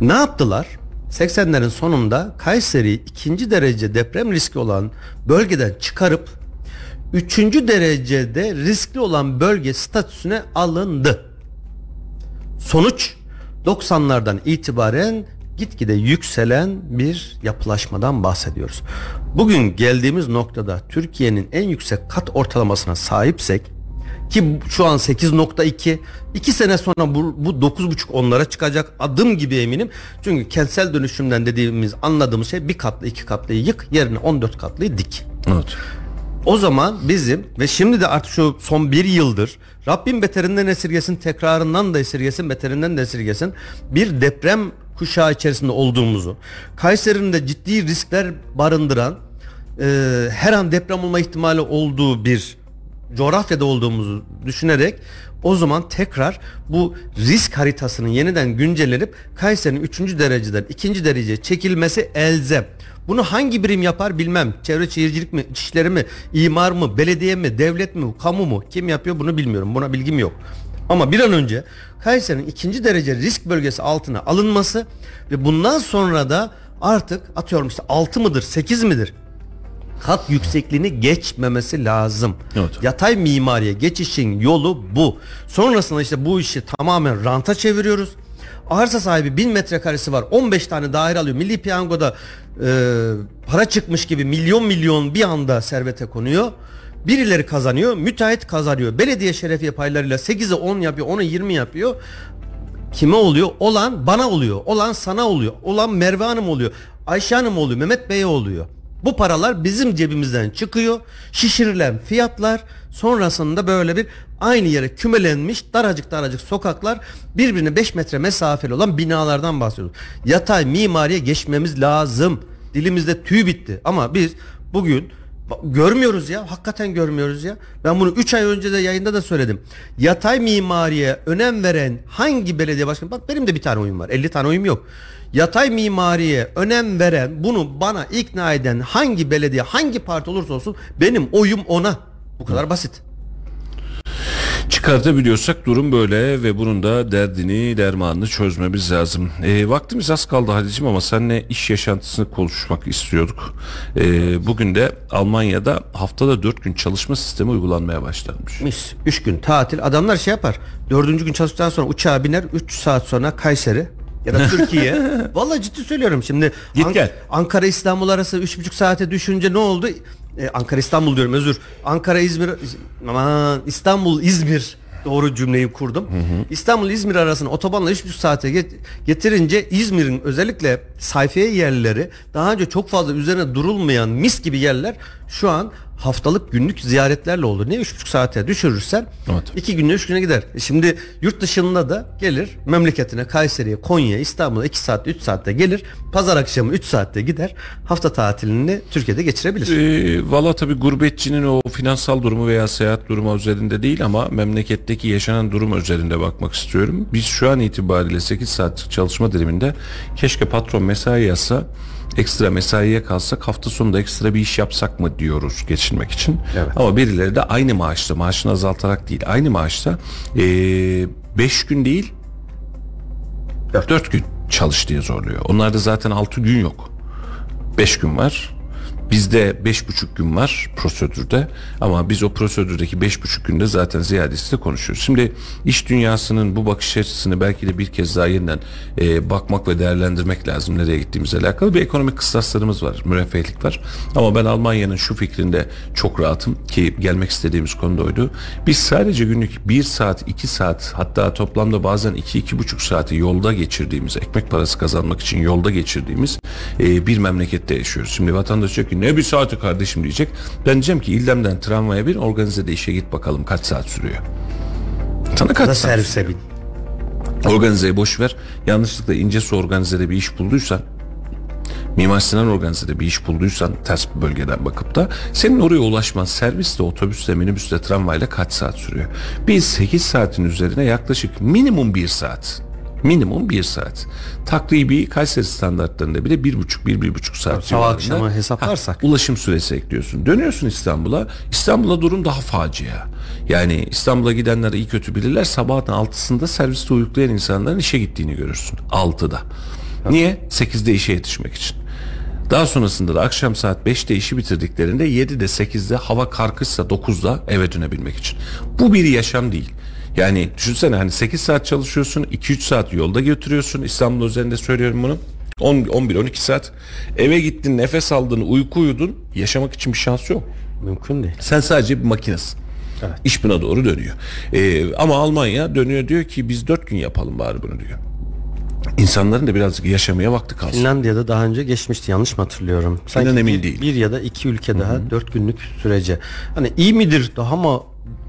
Ne yaptılar? 80'lerin sonunda Kayseri ikinci derece deprem riski olan bölgeden çıkarıp üçüncü derecede riskli olan bölge statüsüne alındı. Sonuç 90'lardan itibaren gitgide yükselen bir yapılaşmadan bahsediyoruz. Bugün geldiğimiz noktada Türkiye'nin en yüksek kat ortalamasına sahipsek ki şu an 8.2 2 sene sonra bu, bu 9.5 onlara çıkacak adım gibi eminim. Çünkü kentsel dönüşümden dediğimiz anladığımız şey bir katlı iki katlıyı yık yerine 14 katlıyı dik. Evet. O zaman bizim ve şimdi de artık şu son bir yıldır Rabbim beterinden esirgesin tekrarından da esirgesin beterinden de esirgesin bir deprem kuşağı içerisinde olduğumuzu Kayseri'nin de ciddi riskler barındıran e, her an deprem olma ihtimali olduğu bir coğrafyada olduğumuzu düşünerek o zaman tekrar bu risk haritasının yeniden güncellenip Kayseri'nin 3. dereceden 2. dereceye çekilmesi elzem. Bunu hangi birim yapar bilmem. Çevre şehircilik mi, İçişleri mi, imar mı, belediye mi, devlet mi, kamu mu? Kim yapıyor bunu bilmiyorum. Buna bilgim yok. Ama bir an önce Kayseri'nin ikinci derece risk bölgesi altına alınması ve bundan sonra da artık atıyorum işte 6 mıdır 8 midir kat yüksekliğini geçmemesi lazım. Evet. Yatay mimariye geçişin yolu bu. Sonrasında işte bu işi tamamen ranta çeviriyoruz. Arsa sahibi 1000 metrekaresi var 15 tane daire alıyor. Milli piyangoda e, para çıkmış gibi milyon milyon bir anda servete konuyor. Birileri kazanıyor, müteahhit kazanıyor. Belediye şerefiye paylarıyla 8'e 10 yapıyor, 10'a 20 yapıyor. Kime oluyor? Olan bana oluyor. Olan sana oluyor. Olan Merve Hanım oluyor. Ayşe Hanım oluyor. Mehmet Bey oluyor. Bu paralar bizim cebimizden çıkıyor. Şişirilen fiyatlar sonrasında böyle bir aynı yere kümelenmiş daracık daracık sokaklar birbirine 5 metre mesafeli olan binalardan bahsediyoruz. Yatay mimariye geçmemiz lazım. Dilimizde tüy bitti ama biz bugün Görmüyoruz ya. Hakikaten görmüyoruz ya. Ben bunu 3 ay önce de yayında da söyledim. Yatay mimariye önem veren hangi belediye başkanı? Bak benim de bir tane oyum var. 50 tane oyum yok. Yatay mimariye önem veren, bunu bana ikna eden hangi belediye, hangi parti olursa olsun benim oyum ona. Bu kadar basit. Çıkartabiliyorsak durum böyle ve bunun da derdini dermanını çözmemiz lazım. E, vaktimiz az kaldı Halicim ama seninle iş yaşantısını konuşmak istiyorduk. E, bugün de Almanya'da haftada 4 gün çalışma sistemi uygulanmaya başlanmış. Mis. 3 gün tatil. Adamlar şey yapar. Dördüncü gün çalıştıktan sonra uçağa biner. 3 saat sonra Kayseri ya da Türkiye. *laughs* Vallahi ciddi söylüyorum şimdi. Git gel. Ankara İstanbul arası 3,5 saate düşünce ne oldu? Ee, Ankara İstanbul diyorum özür. Ankara İzmir aman İstanbul İzmir doğru cümleyi kurdum. İstanbul İzmir arasını otobanla 3,5 saate get- getirince İzmir'in özellikle sayfiye yerleri daha önce çok fazla üzerine durulmayan mis gibi yerler şu an haftalık günlük ziyaretlerle oldu. Ne 3,5 saate düşürürsen Evet. iki günde üç güne gider. E Şimdi yurt dışında da gelir memleketine Kayseri'ye, Konya'ya, İstanbul'a 2 saatte 3 saatte gelir. Pazar akşamı 3 saatte gider. Hafta tatilini Türkiye'de geçirebilir. E, Valla tabii gurbetçinin o finansal durumu veya seyahat durumu üzerinde değil ama memleketteki yaşanan durum üzerinde bakmak istiyorum. Biz şu an itibariyle 8 saatlik çalışma diliminde keşke patron mesai yazsa ekstra mesaiye kalsak hafta sonunda ekstra bir iş yapsak mı diyoruz geçinmek için. Evet. Ama birileri de aynı maaşta maaşını azaltarak değil aynı maaşta 5 gün değil Dört. 4 gün çalış diye zorluyor. Onlarda zaten 6 gün yok. 5 gün var. Bizde beş buçuk gün var prosedürde ama biz o prosedürdeki beş buçuk günde zaten ziyadesiyle konuşuyoruz. Şimdi iş dünyasının bu bakış açısını belki de bir kez daha yeniden e, bakmak ve değerlendirmek lazım nereye gittiğimizle alakalı bir ekonomik kıstaslarımız var, müreffehlik var. Ama ben Almanya'nın şu fikrinde çok rahatım ki gelmek istediğimiz konu da oydu. Biz sadece günlük bir saat, iki saat hatta toplamda bazen iki, iki buçuk saati yolda geçirdiğimiz, ekmek parası kazanmak için yolda geçirdiğimiz e, bir memlekette yaşıyoruz. Şimdi vatandaş diyor ki ne bir saati kardeşim diyecek. Ben diyeceğim ki İldem'den tramvaya bir organize de işe git bakalım kaç saat sürüyor. Sana kaç Da saat servise bin. Organizeyi boş ver. Yanlışlıkla ince su organizede bir iş bulduysan Mimar Sinan organizede bir iş bulduysan ters bir bölgeden bakıp da senin oraya ulaşman servisle, otobüsle, minibüsle, tramvayla kaç saat sürüyor? Biz 8 saatin üzerine yaklaşık minimum 1 saat. Minimum 1 saat. Takribi Kayseri standartlarında bile 1,5-1,5 saat Sabah akşamı hesaplarsak. Ha, ulaşım süresi ekliyorsun. Dönüyorsun İstanbul'a. İstanbul'a durum daha facia. Yani İstanbul'a gidenler iyi kötü bilirler. Sabahın 6'sında serviste uyuklayan insanların işe gittiğini görürsün. 6'da. Niye? 8'de işe yetişmek için. Daha sonrasında da akşam saat 5'te işi bitirdiklerinde 7'de 8'de hava karkışsa 9'da eve dönebilmek için. Bu bir yaşam değil. Yani düşünsene hani 8 saat çalışıyorsun 2-3 saat yolda götürüyorsun İstanbul üzerinde söylüyorum bunu. 11-12 saat eve gittin nefes aldın uyku uyudun yaşamak için bir şans yok. Mümkün değil. Sen sadece bir makinesin. Evet. İş buna doğru dönüyor. Ee, ama Almanya dönüyor diyor ki biz dört gün yapalım bari bunu diyor. İnsanların da birazcık yaşamaya vakti kalsın. Finlandiya'da daha önce geçmişti yanlış mı hatırlıyorum? Sanki İnan emin bir, değilim. bir ya da iki ülke daha dört günlük sürece. Hani iyi midir daha mı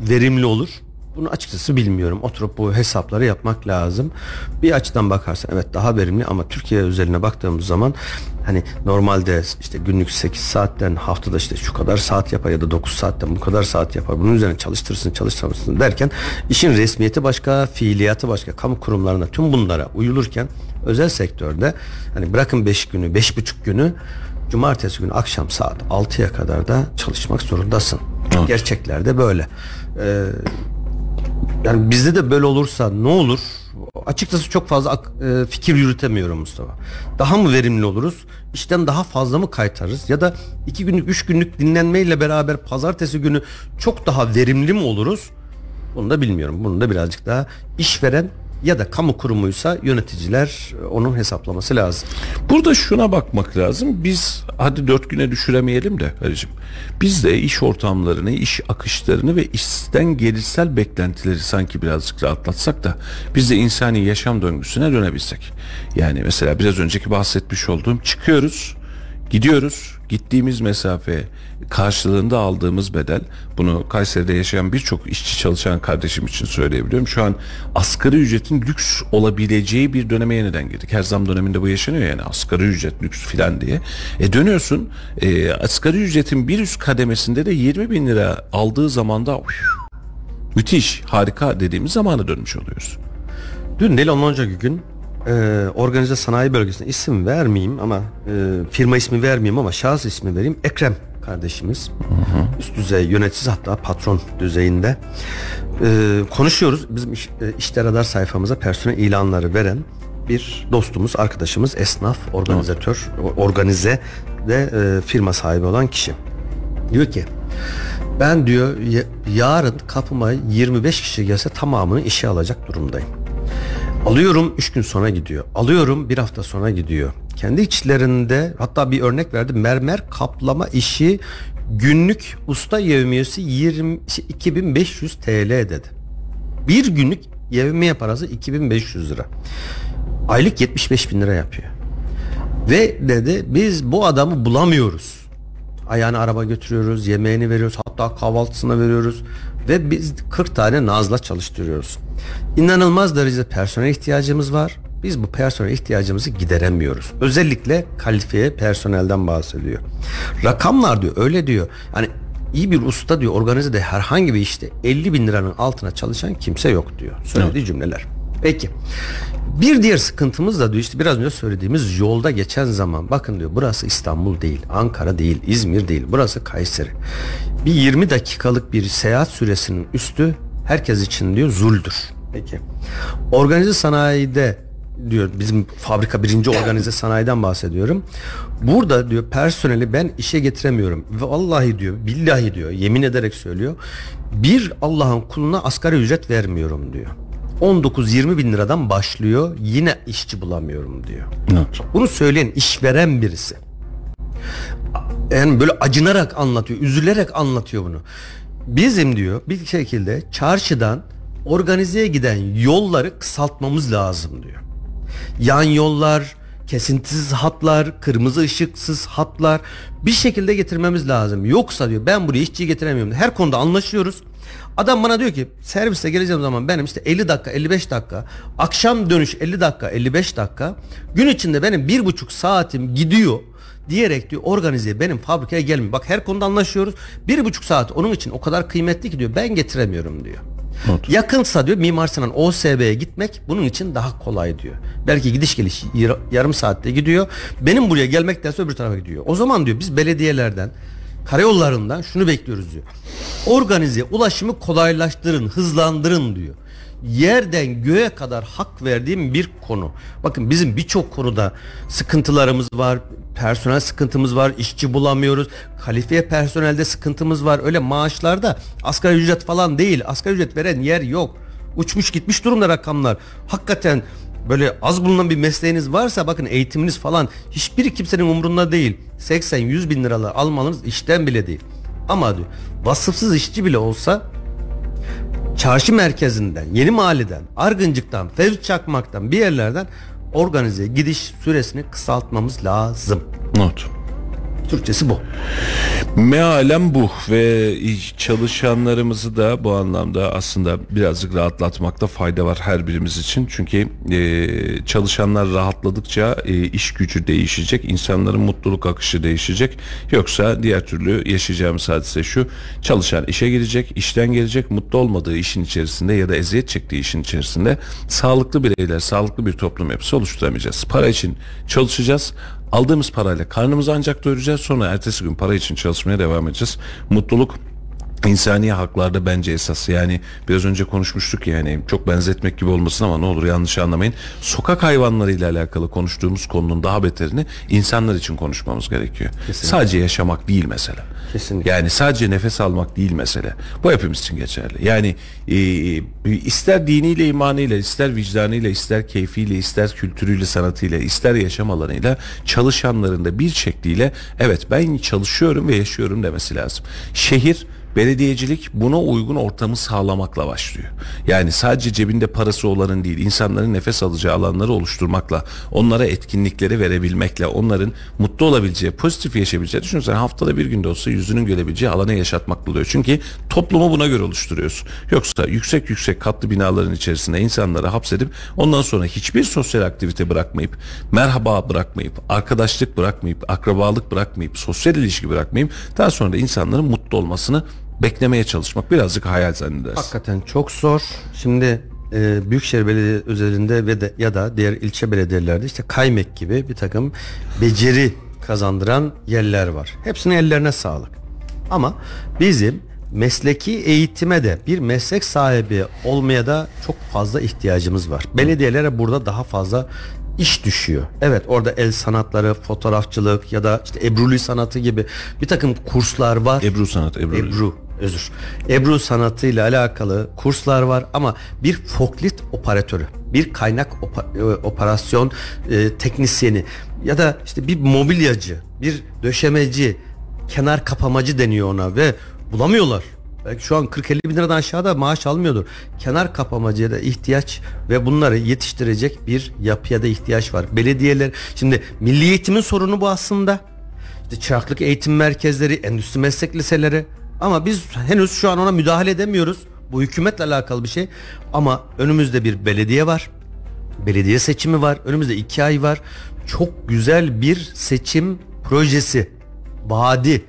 verimli olur? Bunu açıkçası bilmiyorum. Oturup bu hesapları yapmak lazım. Bir açıdan bakarsan evet daha verimli ama Türkiye özeline baktığımız zaman hani normalde işte günlük 8 saatten haftada işte şu kadar saat yapar ya da 9 saatten bu kadar saat yapar. Bunun üzerine çalıştırırsın çalıştırırsın derken işin resmiyeti başka, fiiliyatı başka. Kamu kurumlarında tüm bunlara uyulurken özel sektörde hani bırakın 5 günü, 5,5 günü cumartesi günü akşam saat 6'ya kadar da çalışmak zorundasın. Evet. Gerçeklerde böyle. Ee, yani bizde de böyle olursa ne olur? Açıkçası çok fazla e, fikir yürütemiyorum Mustafa. Daha mı verimli oluruz? İşten daha fazla mı kaytarız? Ya da iki günlük, üç günlük dinlenmeyle beraber pazartesi günü çok daha verimli mi oluruz? Bunu da bilmiyorum. Bunu da birazcık daha işveren ya da kamu kurumuysa yöneticiler e, onun hesaplaması lazım. Burada şuna bakmak lazım. Biz hadi dört güne düşüremeyelim de Halicim. Biz de iş ortamlarını, iş akışlarını ve işten gelişsel beklentileri sanki birazcık rahatlatsak da biz de insani yaşam döngüsüne dönebilsek. Yani mesela biraz önceki bahsetmiş olduğum çıkıyoruz, gidiyoruz, gittiğimiz mesafe karşılığında aldığımız bedel bunu Kayseri'de yaşayan birçok işçi çalışan kardeşim için söyleyebiliyorum. Şu an asgari ücretin lüks olabileceği bir döneme yeniden girdik. Her zam döneminde bu yaşanıyor yani asgari ücret lüks filan diye. E dönüyorsun e, asgari ücretin bir üst kademesinde de 20 bin lira aldığı zamanda müthiş harika dediğimiz zamana dönmüş oluyoruz. Dün değil ondan önceki gün e, organize sanayi bölgesine isim vermeyeyim ama e, firma ismi vermeyeyim ama şahıs ismi vereyim. Ekrem kardeşimiz. Üst düzey yönetici hatta patron düzeyinde. E, konuşuyoruz. Bizim iş, e, işte radar sayfamıza personel ilanları veren bir dostumuz, arkadaşımız, esnaf, organizatör, organize ve e, firma sahibi olan kişi. Diyor ki ben diyor ya- yarın kapıma 25 kişi gelse tamamını işe alacak durumdayım. Alıyorum 3 gün sonra gidiyor. Alıyorum bir hafta sonra gidiyor. Kendi içlerinde hatta bir örnek verdi. Mermer kaplama işi günlük usta yevmiyesi 20 şey, 2500 TL dedi. Bir günlük yevmiye parası 2500 lira. Aylık 75 bin lira yapıyor. Ve dedi biz bu adamı bulamıyoruz. Ayağını araba götürüyoruz, yemeğini veriyoruz, hatta kahvaltısına veriyoruz ve biz 40 tane nazla çalıştırıyoruz. İnanılmaz derecede personel ihtiyacımız var. Biz bu personel ihtiyacımızı gideremiyoruz. Özellikle kalifiye personelden bahsediyor. Rakamlar diyor öyle diyor. Yani iyi bir usta diyor organizede herhangi bir işte 50 bin liranın altına çalışan kimse yok diyor. Söylediği cümleler. Peki. Bir diğer sıkıntımız da diyor işte biraz önce söylediğimiz yolda geçen zaman bakın diyor burası İstanbul değil, Ankara değil, İzmir değil, burası Kayseri. Bir 20 dakikalık bir seyahat süresinin üstü herkes için diyor zuldür. Peki. Organize sanayide diyor bizim fabrika birinci organize sanayiden bahsediyorum. Burada diyor personeli ben işe getiremiyorum. Ve vallahi diyor billahi diyor yemin ederek söylüyor. Bir Allah'ın kuluna asgari ücret vermiyorum diyor. 19-20 bin liradan başlıyor yine işçi bulamıyorum diyor. Bunu söyleyen işveren birisi. Yani böyle acınarak anlatıyor, üzülerek anlatıyor bunu. Bizim diyor bir şekilde çarşıdan organizeye giden yolları kısaltmamız lazım diyor. Yan yollar, kesintisiz hatlar, kırmızı ışıksız hatlar bir şekilde getirmemiz lazım. Yoksa diyor ben buraya işçiyi getiremiyorum. Her konuda anlaşıyoruz. Adam bana diyor ki serviste geleceğim zaman benim işte 50 dakika 55 dakika akşam dönüş 50 dakika 55 dakika gün içinde benim bir buçuk saatim gidiyor diyerek diyor organize benim fabrikaya gelmiyor. Bak her konuda anlaşıyoruz. Bir buçuk saat onun için o kadar kıymetli ki diyor ben getiremiyorum diyor. Yakınsa diyor Mimar Sinan OSB'ye gitmek bunun için daha kolay diyor. Belki gidiş geliş yar- yarım saatte gidiyor. Benim buraya gelmektense öbür tarafa gidiyor. O zaman diyor biz belediyelerden karayollarından şunu bekliyoruz diyor. Organize ulaşımı kolaylaştırın, hızlandırın diyor. yerden göğe kadar hak verdiğim bir konu. Bakın bizim birçok konuda sıkıntılarımız var. Personel sıkıntımız var. işçi bulamıyoruz. Kalifiye personelde sıkıntımız var. Öyle maaşlarda asgari ücret falan değil. Asgari ücret veren yer yok. Uçmuş gitmiş durumda rakamlar. Hakikaten böyle az bulunan bir mesleğiniz varsa bakın eğitiminiz falan hiçbiri kimsenin umurunda değil. 80-100 bin liralar almanız işten bile değil. Ama diyor vasıfsız işçi bile olsa çarşı merkezinden, yeni mahalleden, Argıncık'tan, Fevzi Çakmak'tan bir yerlerden organize gidiş süresini kısaltmamız lazım. Not. Türkçesi bu. Mealem bu ve çalışanlarımızı da bu anlamda aslında birazcık rahatlatmakta fayda var her birimiz için. Çünkü e, çalışanlar rahatladıkça e, iş gücü değişecek, insanların mutluluk akışı değişecek. Yoksa diğer türlü yaşayacağımız hadise şu. Çalışan işe girecek, işten gelecek, mutlu olmadığı işin içerisinde ya da eziyet çektiği işin içerisinde sağlıklı bireyler, sağlıklı bir toplum yapısı oluşturamayacağız. Para için çalışacağız Aldığımız parayla karnımızı ancak doyuracağız sonra ertesi gün para için çalışmaya devam edeceğiz. Mutluluk İnsani haklarda bence esas yani biraz önce konuşmuştuk yani çok benzetmek gibi olmasın ama ne olur yanlış anlamayın. Sokak hayvanlarıyla alakalı konuştuğumuz konunun daha beterini insanlar için konuşmamız gerekiyor. Kesinlikle. Sadece yaşamak değil mesela. Kesinlikle. Yani sadece nefes almak değil mesele. Bu hepimiz için geçerli. Yani e, ister diniyle, imanıyla, ister vicdanıyla, ister keyfiyle, ister kültürüyle, sanatıyla, ister yaşam alanıyla çalışanların da bir şekliyle evet ben çalışıyorum ve yaşıyorum demesi lazım. Şehir Belediyecilik buna uygun ortamı sağlamakla başlıyor. Yani sadece cebinde parası olanın değil, insanların nefes alacağı alanları oluşturmakla, onlara etkinlikleri verebilmekle, onların mutlu olabileceği, pozitif yaşayabileceği, düşünsene haftada bir günde olsa yüzünün görebileceği alana yaşatmak oluyor. Çünkü toplumu buna göre oluşturuyorsun. Yoksa yüksek yüksek katlı binaların içerisinde insanları hapsedip ondan sonra hiçbir sosyal aktivite bırakmayıp, merhaba bırakmayıp, arkadaşlık bırakmayıp, akrabalık bırakmayıp, sosyal ilişki bırakmayıp daha sonra da insanların mutlu olmasını beklemeye çalışmak birazcık hayal zannedersin. Hakikaten çok zor. Şimdi e, Büyükşehir Belediye özelinde ve de ya da diğer ilçe belediyelerde işte kaymek gibi bir takım beceri kazandıran yerler var. Hepsinin ellerine sağlık. Ama bizim mesleki eğitime de bir meslek sahibi olmaya da çok fazla ihtiyacımız var. Belediyelere burada daha fazla iş düşüyor. Evet orada el sanatları, fotoğrafçılık ya da işte Ebruli sanatı gibi bir takım kurslar var. Ebru sanat, Ebru. Ebru özür. Ebru sanatıyla alakalı kurslar var ama bir forklift operatörü, bir kaynak opa- e, operasyon e, teknisyeni ya da işte bir mobilyacı, bir döşemeci, kenar kapamacı deniyor ona ve bulamıyorlar. Belki şu an 40-50 bin liradan aşağıda maaş almıyordur. Kenar kapamacıya da ihtiyaç ve bunları yetiştirecek bir yapıya da ihtiyaç var. Belediyeler şimdi milli eğitimin sorunu bu aslında. İşte çıraklık eğitim merkezleri, endüstri meslek liseleri ama biz henüz şu an ona müdahale edemiyoruz. Bu hükümetle alakalı bir şey. Ama önümüzde bir belediye var. Belediye seçimi var. Önümüzde iki ay var. Çok güzel bir seçim projesi. Vaadi.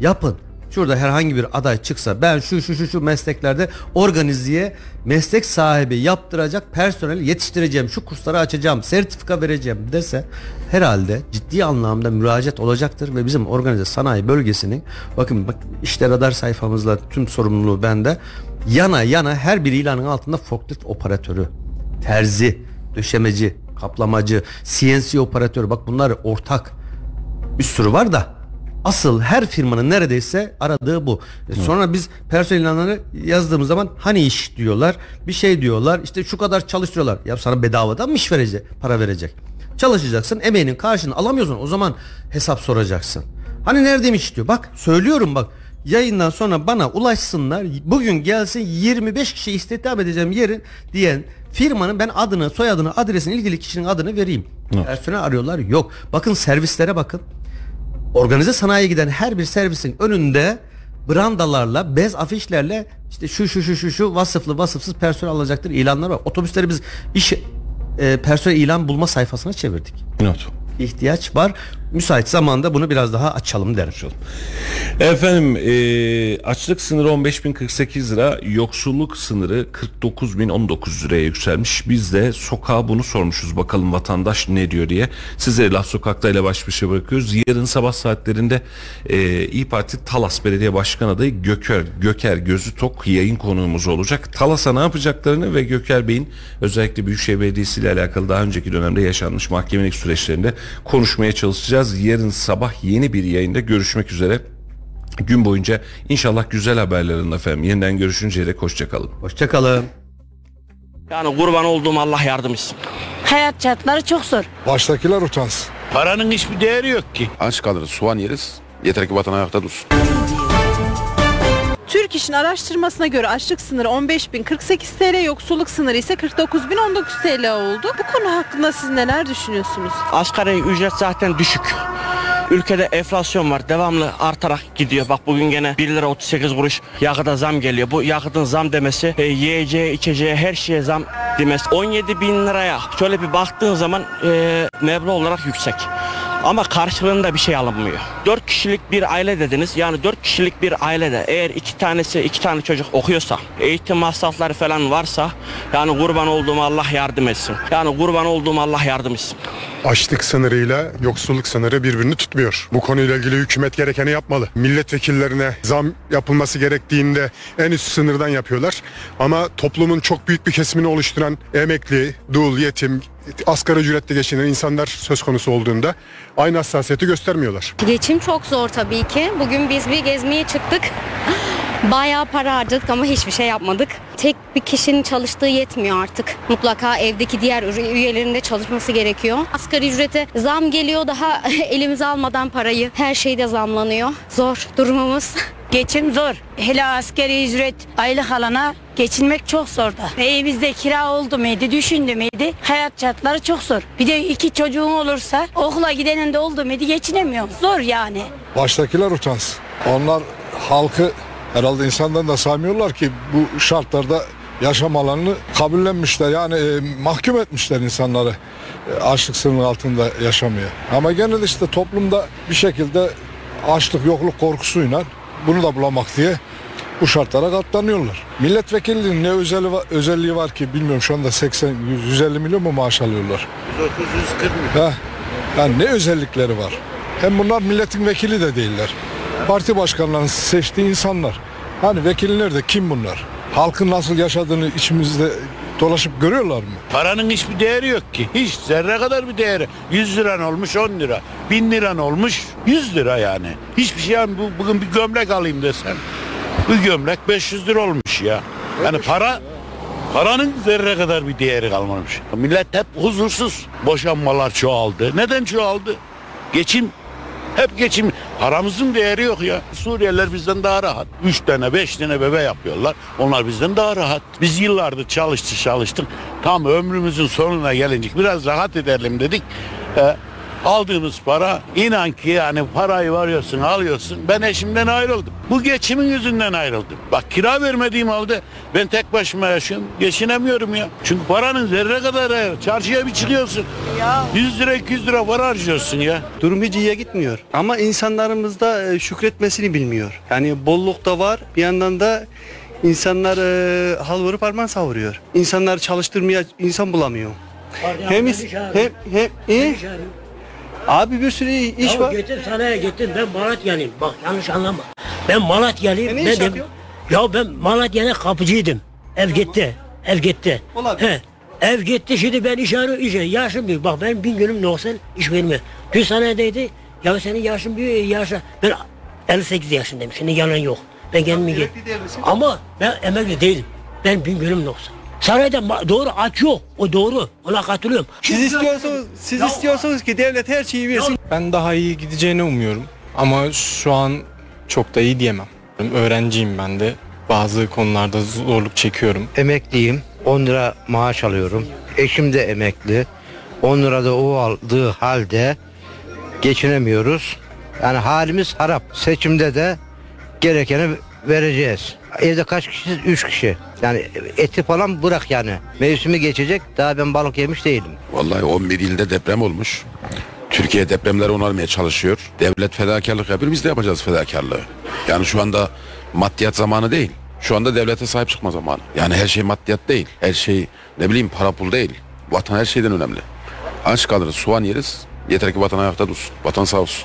Yapın. Şurada herhangi bir aday çıksa ben şu şu şu şu mesleklerde organizeye meslek sahibi yaptıracak personel yetiştireceğim, şu kursları açacağım, sertifika vereceğim dese herhalde ciddi anlamda müracaat olacaktır ve bizim organize sanayi bölgesinin bakın bak işte radar sayfamızla tüm sorumluluğu bende yana yana her bir ilanın altında forklift operatörü, terzi, döşemeci, kaplamacı, CNC operatörü bak bunlar ortak bir sürü var da Asıl her firmanın neredeyse aradığı bu. E sonra biz personel ilanları yazdığımız zaman hani iş diyorlar. Bir şey diyorlar. İşte şu kadar çalıştırıyorlar. Ya sana bedavadan mı iş verecek? Para verecek. Çalışacaksın. Emeğinin karşını alamıyorsun. O zaman hesap soracaksın. Hani neredeymiş diyor. Bak söylüyorum bak. Yayından sonra bana ulaşsınlar. Bugün gelsin 25 kişi istihdam edeceğim yerin diyen firmanın ben adını, soyadını, adresini, ilgili kişinin adını vereyim. Evet. Personel arıyorlar. Yok. Bakın servislere bakın organize sanayiye giden her bir servisin önünde brandalarla, bez afişlerle işte şu şu şu şu şu vasıflı vasıfsız personel alacaktır ilanlar var. Otobüsleri biz iş e, personel ilan bulma sayfasına çevirdik. Evet. İhtiyaç var. Müsait zamanda bunu biraz daha açalım derim. Efendim e, açlık sınırı 15.048 lira, yoksulluk sınırı 49.019 liraya yükselmiş. Biz de sokağa bunu sormuşuz bakalım vatandaş ne diyor diye. Size Laf Sokak'ta ile baş başa bırakıyoruz. Yarın sabah saatlerinde e, İyi Parti Talas Belediye Başkan adayı Göker, Göker Gözü Tok yayın konuğumuz olacak. Talas'a ne yapacaklarını ve Göker Bey'in özellikle Büyükşehir Belediyesi ile alakalı daha önceki dönemde yaşanmış mahkemelik süreçlerinde konuşmaya çalışacağız. Yarın sabah yeni bir yayında görüşmek üzere. Gün boyunca inşallah güzel haberlerin efendim. Yeniden görüşünceye dek hoşçakalın. Hoşçakalın. Yani kurban olduğum Allah yardım etsin. Hayat şartları çok zor. Baştakiler utansın. Paranın hiçbir değeri yok ki. Aç kalırız, soğan yeriz. Yeter ki vatan ayakta dursun. Türk İş'in araştırmasına göre açlık sınırı 15.048 TL, yoksulluk sınırı ise 49.019 TL oldu. Bu konu hakkında siz neler düşünüyorsunuz? Asgari ücret zaten düşük. Ülkede enflasyon var. Devamlı artarak gidiyor. Bak bugün gene 1 lira 38 kuruş yakıta zam geliyor. Bu yakıtın zam demesi e, yiyeceğe, içeceğe, her şeye zam demesi. 17 bin liraya şöyle bir baktığın zaman e, meblağ olarak yüksek. Ama karşılığında bir şey alınmıyor. 4 kişilik bir aile dediniz. Yani 4 kişilik bir ailede eğer iki tanesi iki tane çocuk okuyorsa, eğitim masrafları falan varsa yani kurban olduğum Allah yardım etsin. Yani kurban olduğum Allah yardım etsin. Açlık sınırıyla yoksulluk sınırı birbirini tutmuyor. Bu konuyla ilgili hükümet gerekeni yapmalı. Milletvekillerine zam yapılması gerektiğinde en üst sınırdan yapıyorlar. Ama toplumun çok büyük bir kesimini oluşturan emekli, dul, yetim, asgari ücretle geçinen insanlar söz konusu olduğunda aynı hassasiyeti göstermiyorlar. Geçim çok zor tabii ki. Bugün biz bir gezmeye çıktık. Bayağı para harcadık ama hiçbir şey yapmadık. Tek bir kişinin çalıştığı yetmiyor artık. Mutlaka evdeki diğer üye- üyelerin de çalışması gerekiyor. Asgari ücrete zam geliyor daha *laughs* elimize almadan parayı. Her şey de zamlanıyor. Zor durumumuz. *laughs* Geçim zor. Hele askeri ücret aylık alana geçinmek çok zor da. Evimizde kira oldu muydu, düşündü müydü? Hayat şartları çok zor. Bir de iki çocuğun olursa okula gidenin de oldu muydu geçinemiyor. Zor yani. Baştakiler utansın. Onlar halkı herhalde insandan da saymıyorlar ki bu şartlarda yaşam alanını kabullenmişler. Yani e, mahkum etmişler insanları e, açlık sınırının altında yaşamaya. Ama gene de işte toplumda bir şekilde açlık yokluk korkusuyla bunu da bulamak diye bu şartlara katlanıyorlar. Milletvekilliğinin ne özelliği var, özelliği var ki bilmiyorum şu anda 80 100, 150 milyon mu maaş alıyorlar? 140 milyon. Yani ne özellikleri var? Hem bunlar milletin vekili de değiller. Parti başkanlarının seçtiği insanlar. Hani vekiller de kim bunlar? Halkın nasıl yaşadığını içimizde dolaşıp görüyorlar mı? Paranın hiçbir değeri yok ki. Hiç zerre kadar bir değeri. 100 liran olmuş 10 lira. 1000 liran olmuş 100 lira yani. Hiçbir şey yani bu, bugün bir gömlek alayım desen. Bu gömlek 500 lira olmuş ya. Yani para Paranın zerre kadar bir değeri kalmamış. Millet hep huzursuz. Boşanmalar çoğaldı. Neden çoğaldı? Geçim hep geçim. Paramızın değeri yok ya. Suriyeliler bizden daha rahat. Üç tane beş tane bebe yapıyorlar. Onlar bizden daha rahat. Biz yıllardır çalıştık çalıştık. Tam ömrümüzün sonuna gelince biraz rahat edelim dedik. Ee, aldığımız para inan ki yani parayı varıyorsun alıyorsun. Ben eşimden ayrıldım. Bu geçimin yüzünden ayrıldım. Bak kira vermediğim halde ben tek başıma yaşıyorum. Geçinemiyorum ya. Çünkü paranın zerre kadar ya. Çarşıya bir çıkıyorsun. 100 lira 200 lira para harcıyorsun ya. Durum hiç iyiye gitmiyor. Ama insanlarımız da e, şükretmesini bilmiyor. Yani bolluk da var. Bir yandan da insanlar e, hal vurup parmağı savuruyor. İnsanlar çalıştırmaya insan bulamıyor. Hem is- hem hem e? Abi bir sürü iş var. Getir sana getir ben Malatyalıyım bak yanlış anlama. Ben Malatyalıyım. E ne ben iş de- yapıyorsun? Ya ben Malatya'da kapıcıydım. Ev gitti. Ev gitti. Olabilir. He. Ev gitti şimdi ben iş arıyorum. Iş, yaşım büyük. Bak ben bin günüm noksan iş verme. Dün sanayideydi. Ya senin yaşın büyük yaşa. Ben 58 yaşındayım. Şimdi yalan yok. Ben kendimi emekli değil misin? Ama ben emekli değilim. Ben bin günüm noksan. Sarayda doğru aç yok. O doğru. Ona katılıyorum. Siz istiyorsunuz, siz istiyorsunuz ki devlet her şeyi versin. Ben daha iyi gideceğini umuyorum. Ama şu an çok da iyi diyemem. Öğrenciyim ben de. Bazı konularda zorluk çekiyorum. Emekliyim. 10 lira maaş alıyorum. Eşim de emekli. 10 lira da o aldığı halde geçinemiyoruz. Yani halimiz harap. Seçimde de gerekeni vereceğiz. Evde kaç kişiyiz? 3 kişi. Yani eti falan bırak yani. Mevsimi geçecek. Daha ben balık yemiş değilim. Vallahi 11 ilde deprem olmuş. Türkiye depremleri onarmaya çalışıyor. Devlet fedakarlık yapıyor. Biz de yapacağız fedakarlığı. Yani şu anda maddiyat zamanı değil. Şu anda devlete sahip çıkma zamanı. Yani her şey maddiyat değil. Her şey ne bileyim para pul değil. Vatan her şeyden önemli. Aç kalırız, soğan yeriz. Yeter ki vatan ayakta dursun. Vatan sağ olsun.